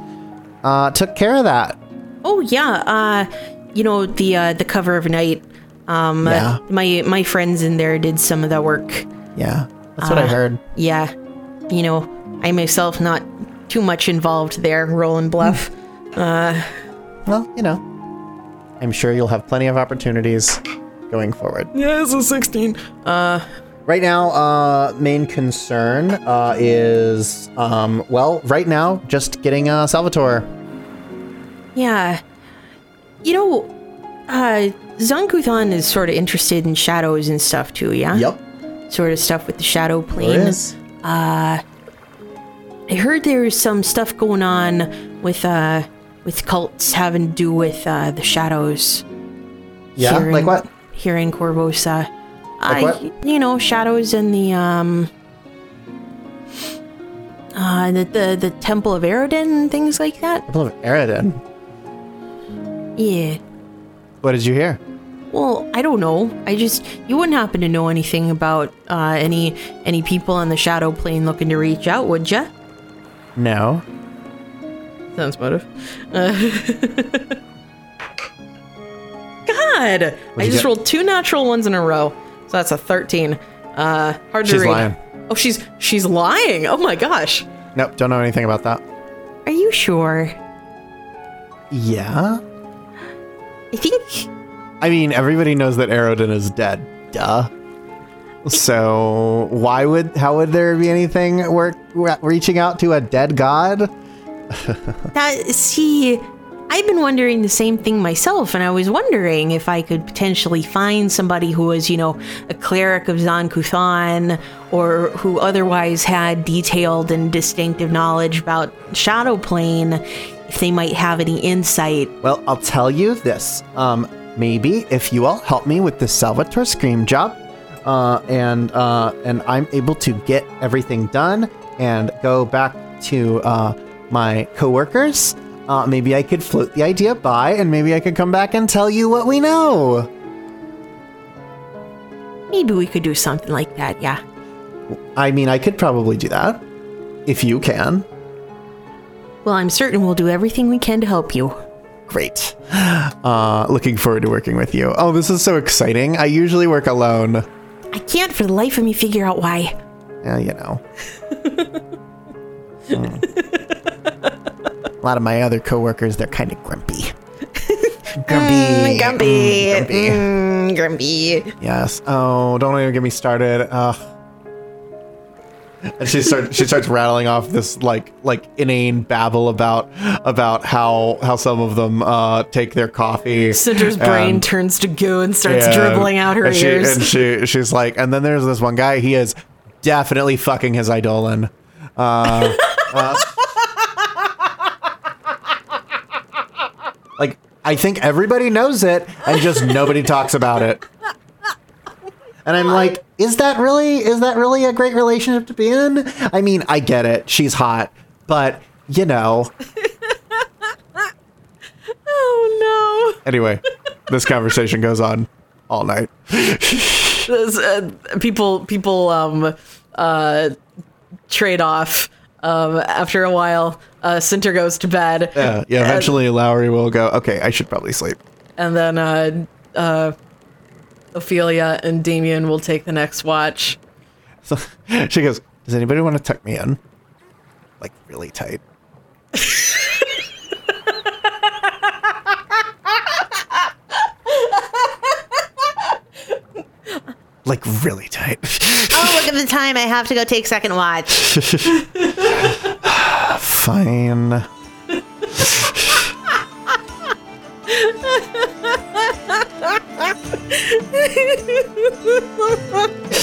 uh, took care of that. Oh, yeah. Uh, you know the uh, the cover of night. Um, Yeah. my my friends in there did some of that work. Yeah, that's what I Uh, heard. Yeah, you know, I myself not too much involved there, rolling bluff. Well, you know, I'm sure you'll have plenty of opportunities going forward. Yeah, it's a 16. Uh, Right now, uh, main concern uh, is, um, well, right now, just getting uh, Salvatore. Yeah, you know, uh, Zon-Kuthon is sort of interested in shadows and stuff too. Yeah. Yep. Sort of stuff with the shadow plane. I heard there's some stuff going on with uh with cults having to do with uh the shadows. Yeah, here like in- what? Here in Korvosa. Like uh, what? You know, shadows in the um uh the the, the Temple of Aroden and things like that. Temple of Aroden. Yeah. What did you hear? Well, I don't know. I just you wouldn't happen to know anything about uh any any people on the shadow plane looking to reach out, would you? No. Sounds motive. Uh, God! I just get? rolled two natural ones in a row. So that's a 13. Uh, hard to She's read. lying. Oh, she's she's lying. Oh my gosh. Nope, don't know anything about that. Are you sure? Yeah? I think I mean, everybody knows that Aroden is dead. Duh. So why would how would there be anything work reaching out to a dead god? that see I've been wondering the same thing myself, and I was wondering if I could potentially find somebody who was, you know, a cleric of Zon-Kuthon, or who otherwise had detailed and distinctive knowledge about Shadow Plane, if they might have any insight. Well, I'll tell you this. Um, maybe if you all help me with the Salvatore Scream job, uh, and uh, and I'm able to get everything done and go back to uh, my coworkers, uh, maybe I could float the idea by, and maybe I could come back and tell you what we know. Maybe we could do something like that, yeah. I mean, I could probably do that if you can. Well, I'm certain we'll do everything we can to help you. Great. Uh, looking forward to working with you. Oh, this is so exciting. I usually work alone. I can't for the life of me figure out why. Yeah, you know. Hmm. A lot of my other coworkers, they're kind of grumpy. grumpy. Grumpy. Mm, grumpy. Mm, grumpy. Yes. Oh, don't even get me started. Ugh. And she starts she starts rattling off this like like inane babble about about how how some of them uh take their coffee. Cinder's brain turns to goo and starts and- dribbling out her and ears. She, and she she's like, and then there's this one guy. He is definitely fucking his eidolon. Uh, uh, like I think everybody knows it, and just nobody talks about it. And I'm like, is that really is that really a great relationship to be in? I mean, I get it. She's hot, but you know. Oh no. Anyway, this conversation goes on all night. Uh, people people um uh trade off. Um, after a while, uh, Cinter goes to bed. Yeah, yeah. Eventually, Laori will go. Okay, I should probably sleep. and then uh, uh, Ophelia and Damien will take the next watch. So she goes, "Does anybody want to tuck me in, like really tight?" like really tight. Oh, look at the time. I have to go take second watch. Fine.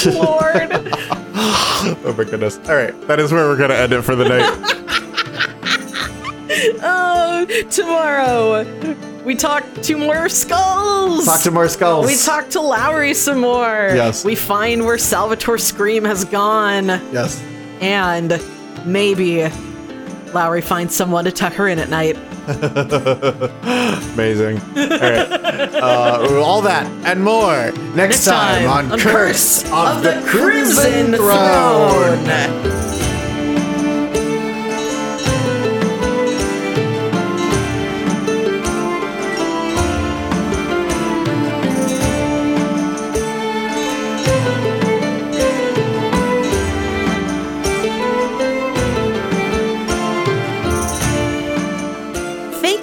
Lord. Oh my goodness. All right, that is where we're gonna end it for the night. oh, tomorrow we talk to more skulls. Talk to more skulls. we talk to Laori some more. Yes. We find where Salvatore Scream has gone. Yes. And maybe Laori finds someone to tuck her in at night. Amazing. All right. Uh, all that and more next, time, on, Curse of, the Crimson, Throne. Thank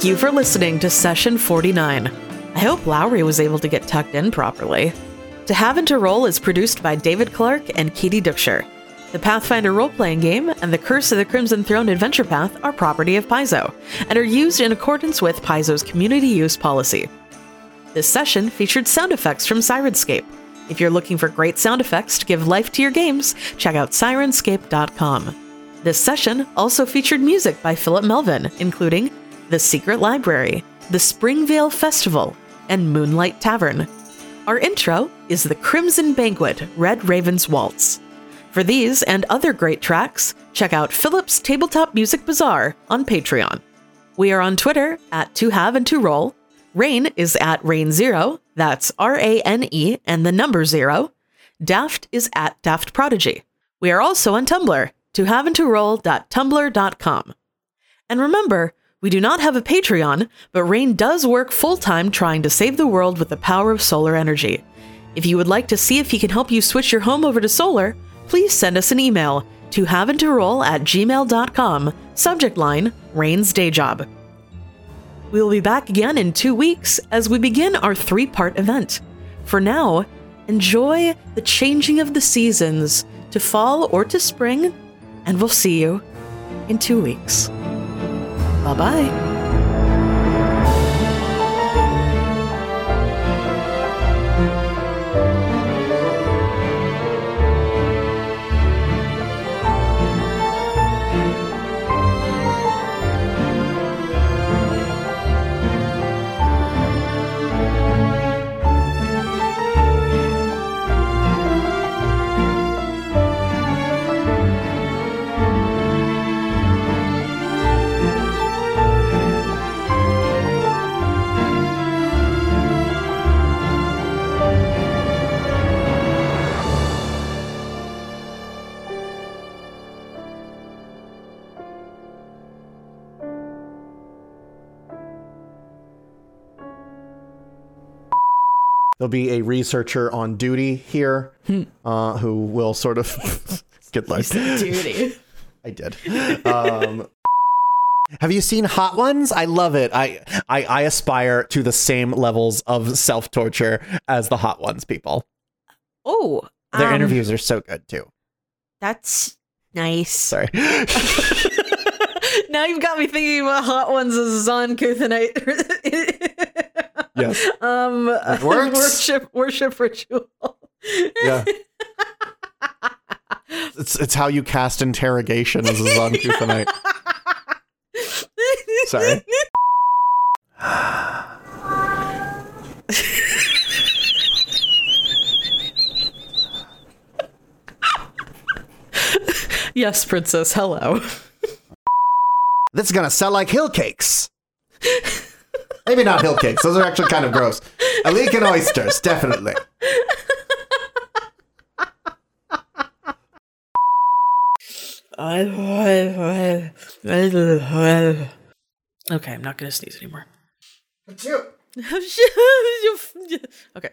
you for listening to session 49. I hope Laori was able to get tucked in properly. To Have and to Roll is produced by David Clark and Katie Duxer. The Pathfinder role playing game and the Curse of the Crimson Throne adventure path are property of Paizo and are used in accordance with Paizo's community use policy. This session featured sound effects from Syrinscape. If you're looking for great sound effects to give life to your games, check out syrinscape.com. This session also featured music by Philip Melvin, including The Secret Library, The Springvale Festival, and Moonlight Tavern. Our intro is The Crimson Banquet Red Raven's Waltz. For these and other great tracks, check out Philip's Tabletop Music Bazaar on Patreon. We are on Twitter at To Have and To Roll. Rane is at Rane Zero, that's R A N E and the number zero. Daft is at Daft Prodigy. We are also on Tumblr, To Have and To tohaveandtoroll.tumblr.com. And remember, we do not have a Patreon, but Rane does work full time trying to save the world with the power of solar energy. If you would like to see if he can help you switch your home over to solar, please send us an email to haveandtoroll at gmail.com, subject line Rane's Day Job. We will be back again in two weeks as we begin our three part event. For now, enjoy the changing of the seasons to fall or to spring, and we'll see you in two weeks. Bye bye. There'll be a researcher on duty here uh, who will sort of get like Duty. I did. Um, have you seen Hot Ones? I love it. I, I I aspire to the same levels of self torture as the Hot Ones people. Oh, Their um, interviews are so good too. That's nice. Sorry. now you've got me thinking about Hot Ones as Zon-Kuthonite. Yes. um, worship worship ritual. Yeah. it's it's how you cast interrogation as a Zon-Kuthonite. Sorry. Yes, princess. Hello. This is gonna sell like hill cakes. Maybe not hill cakes. Those are actually kind of gross. A leek and oysters, definitely. Okay, I'm not gonna sneeze anymore. Okay.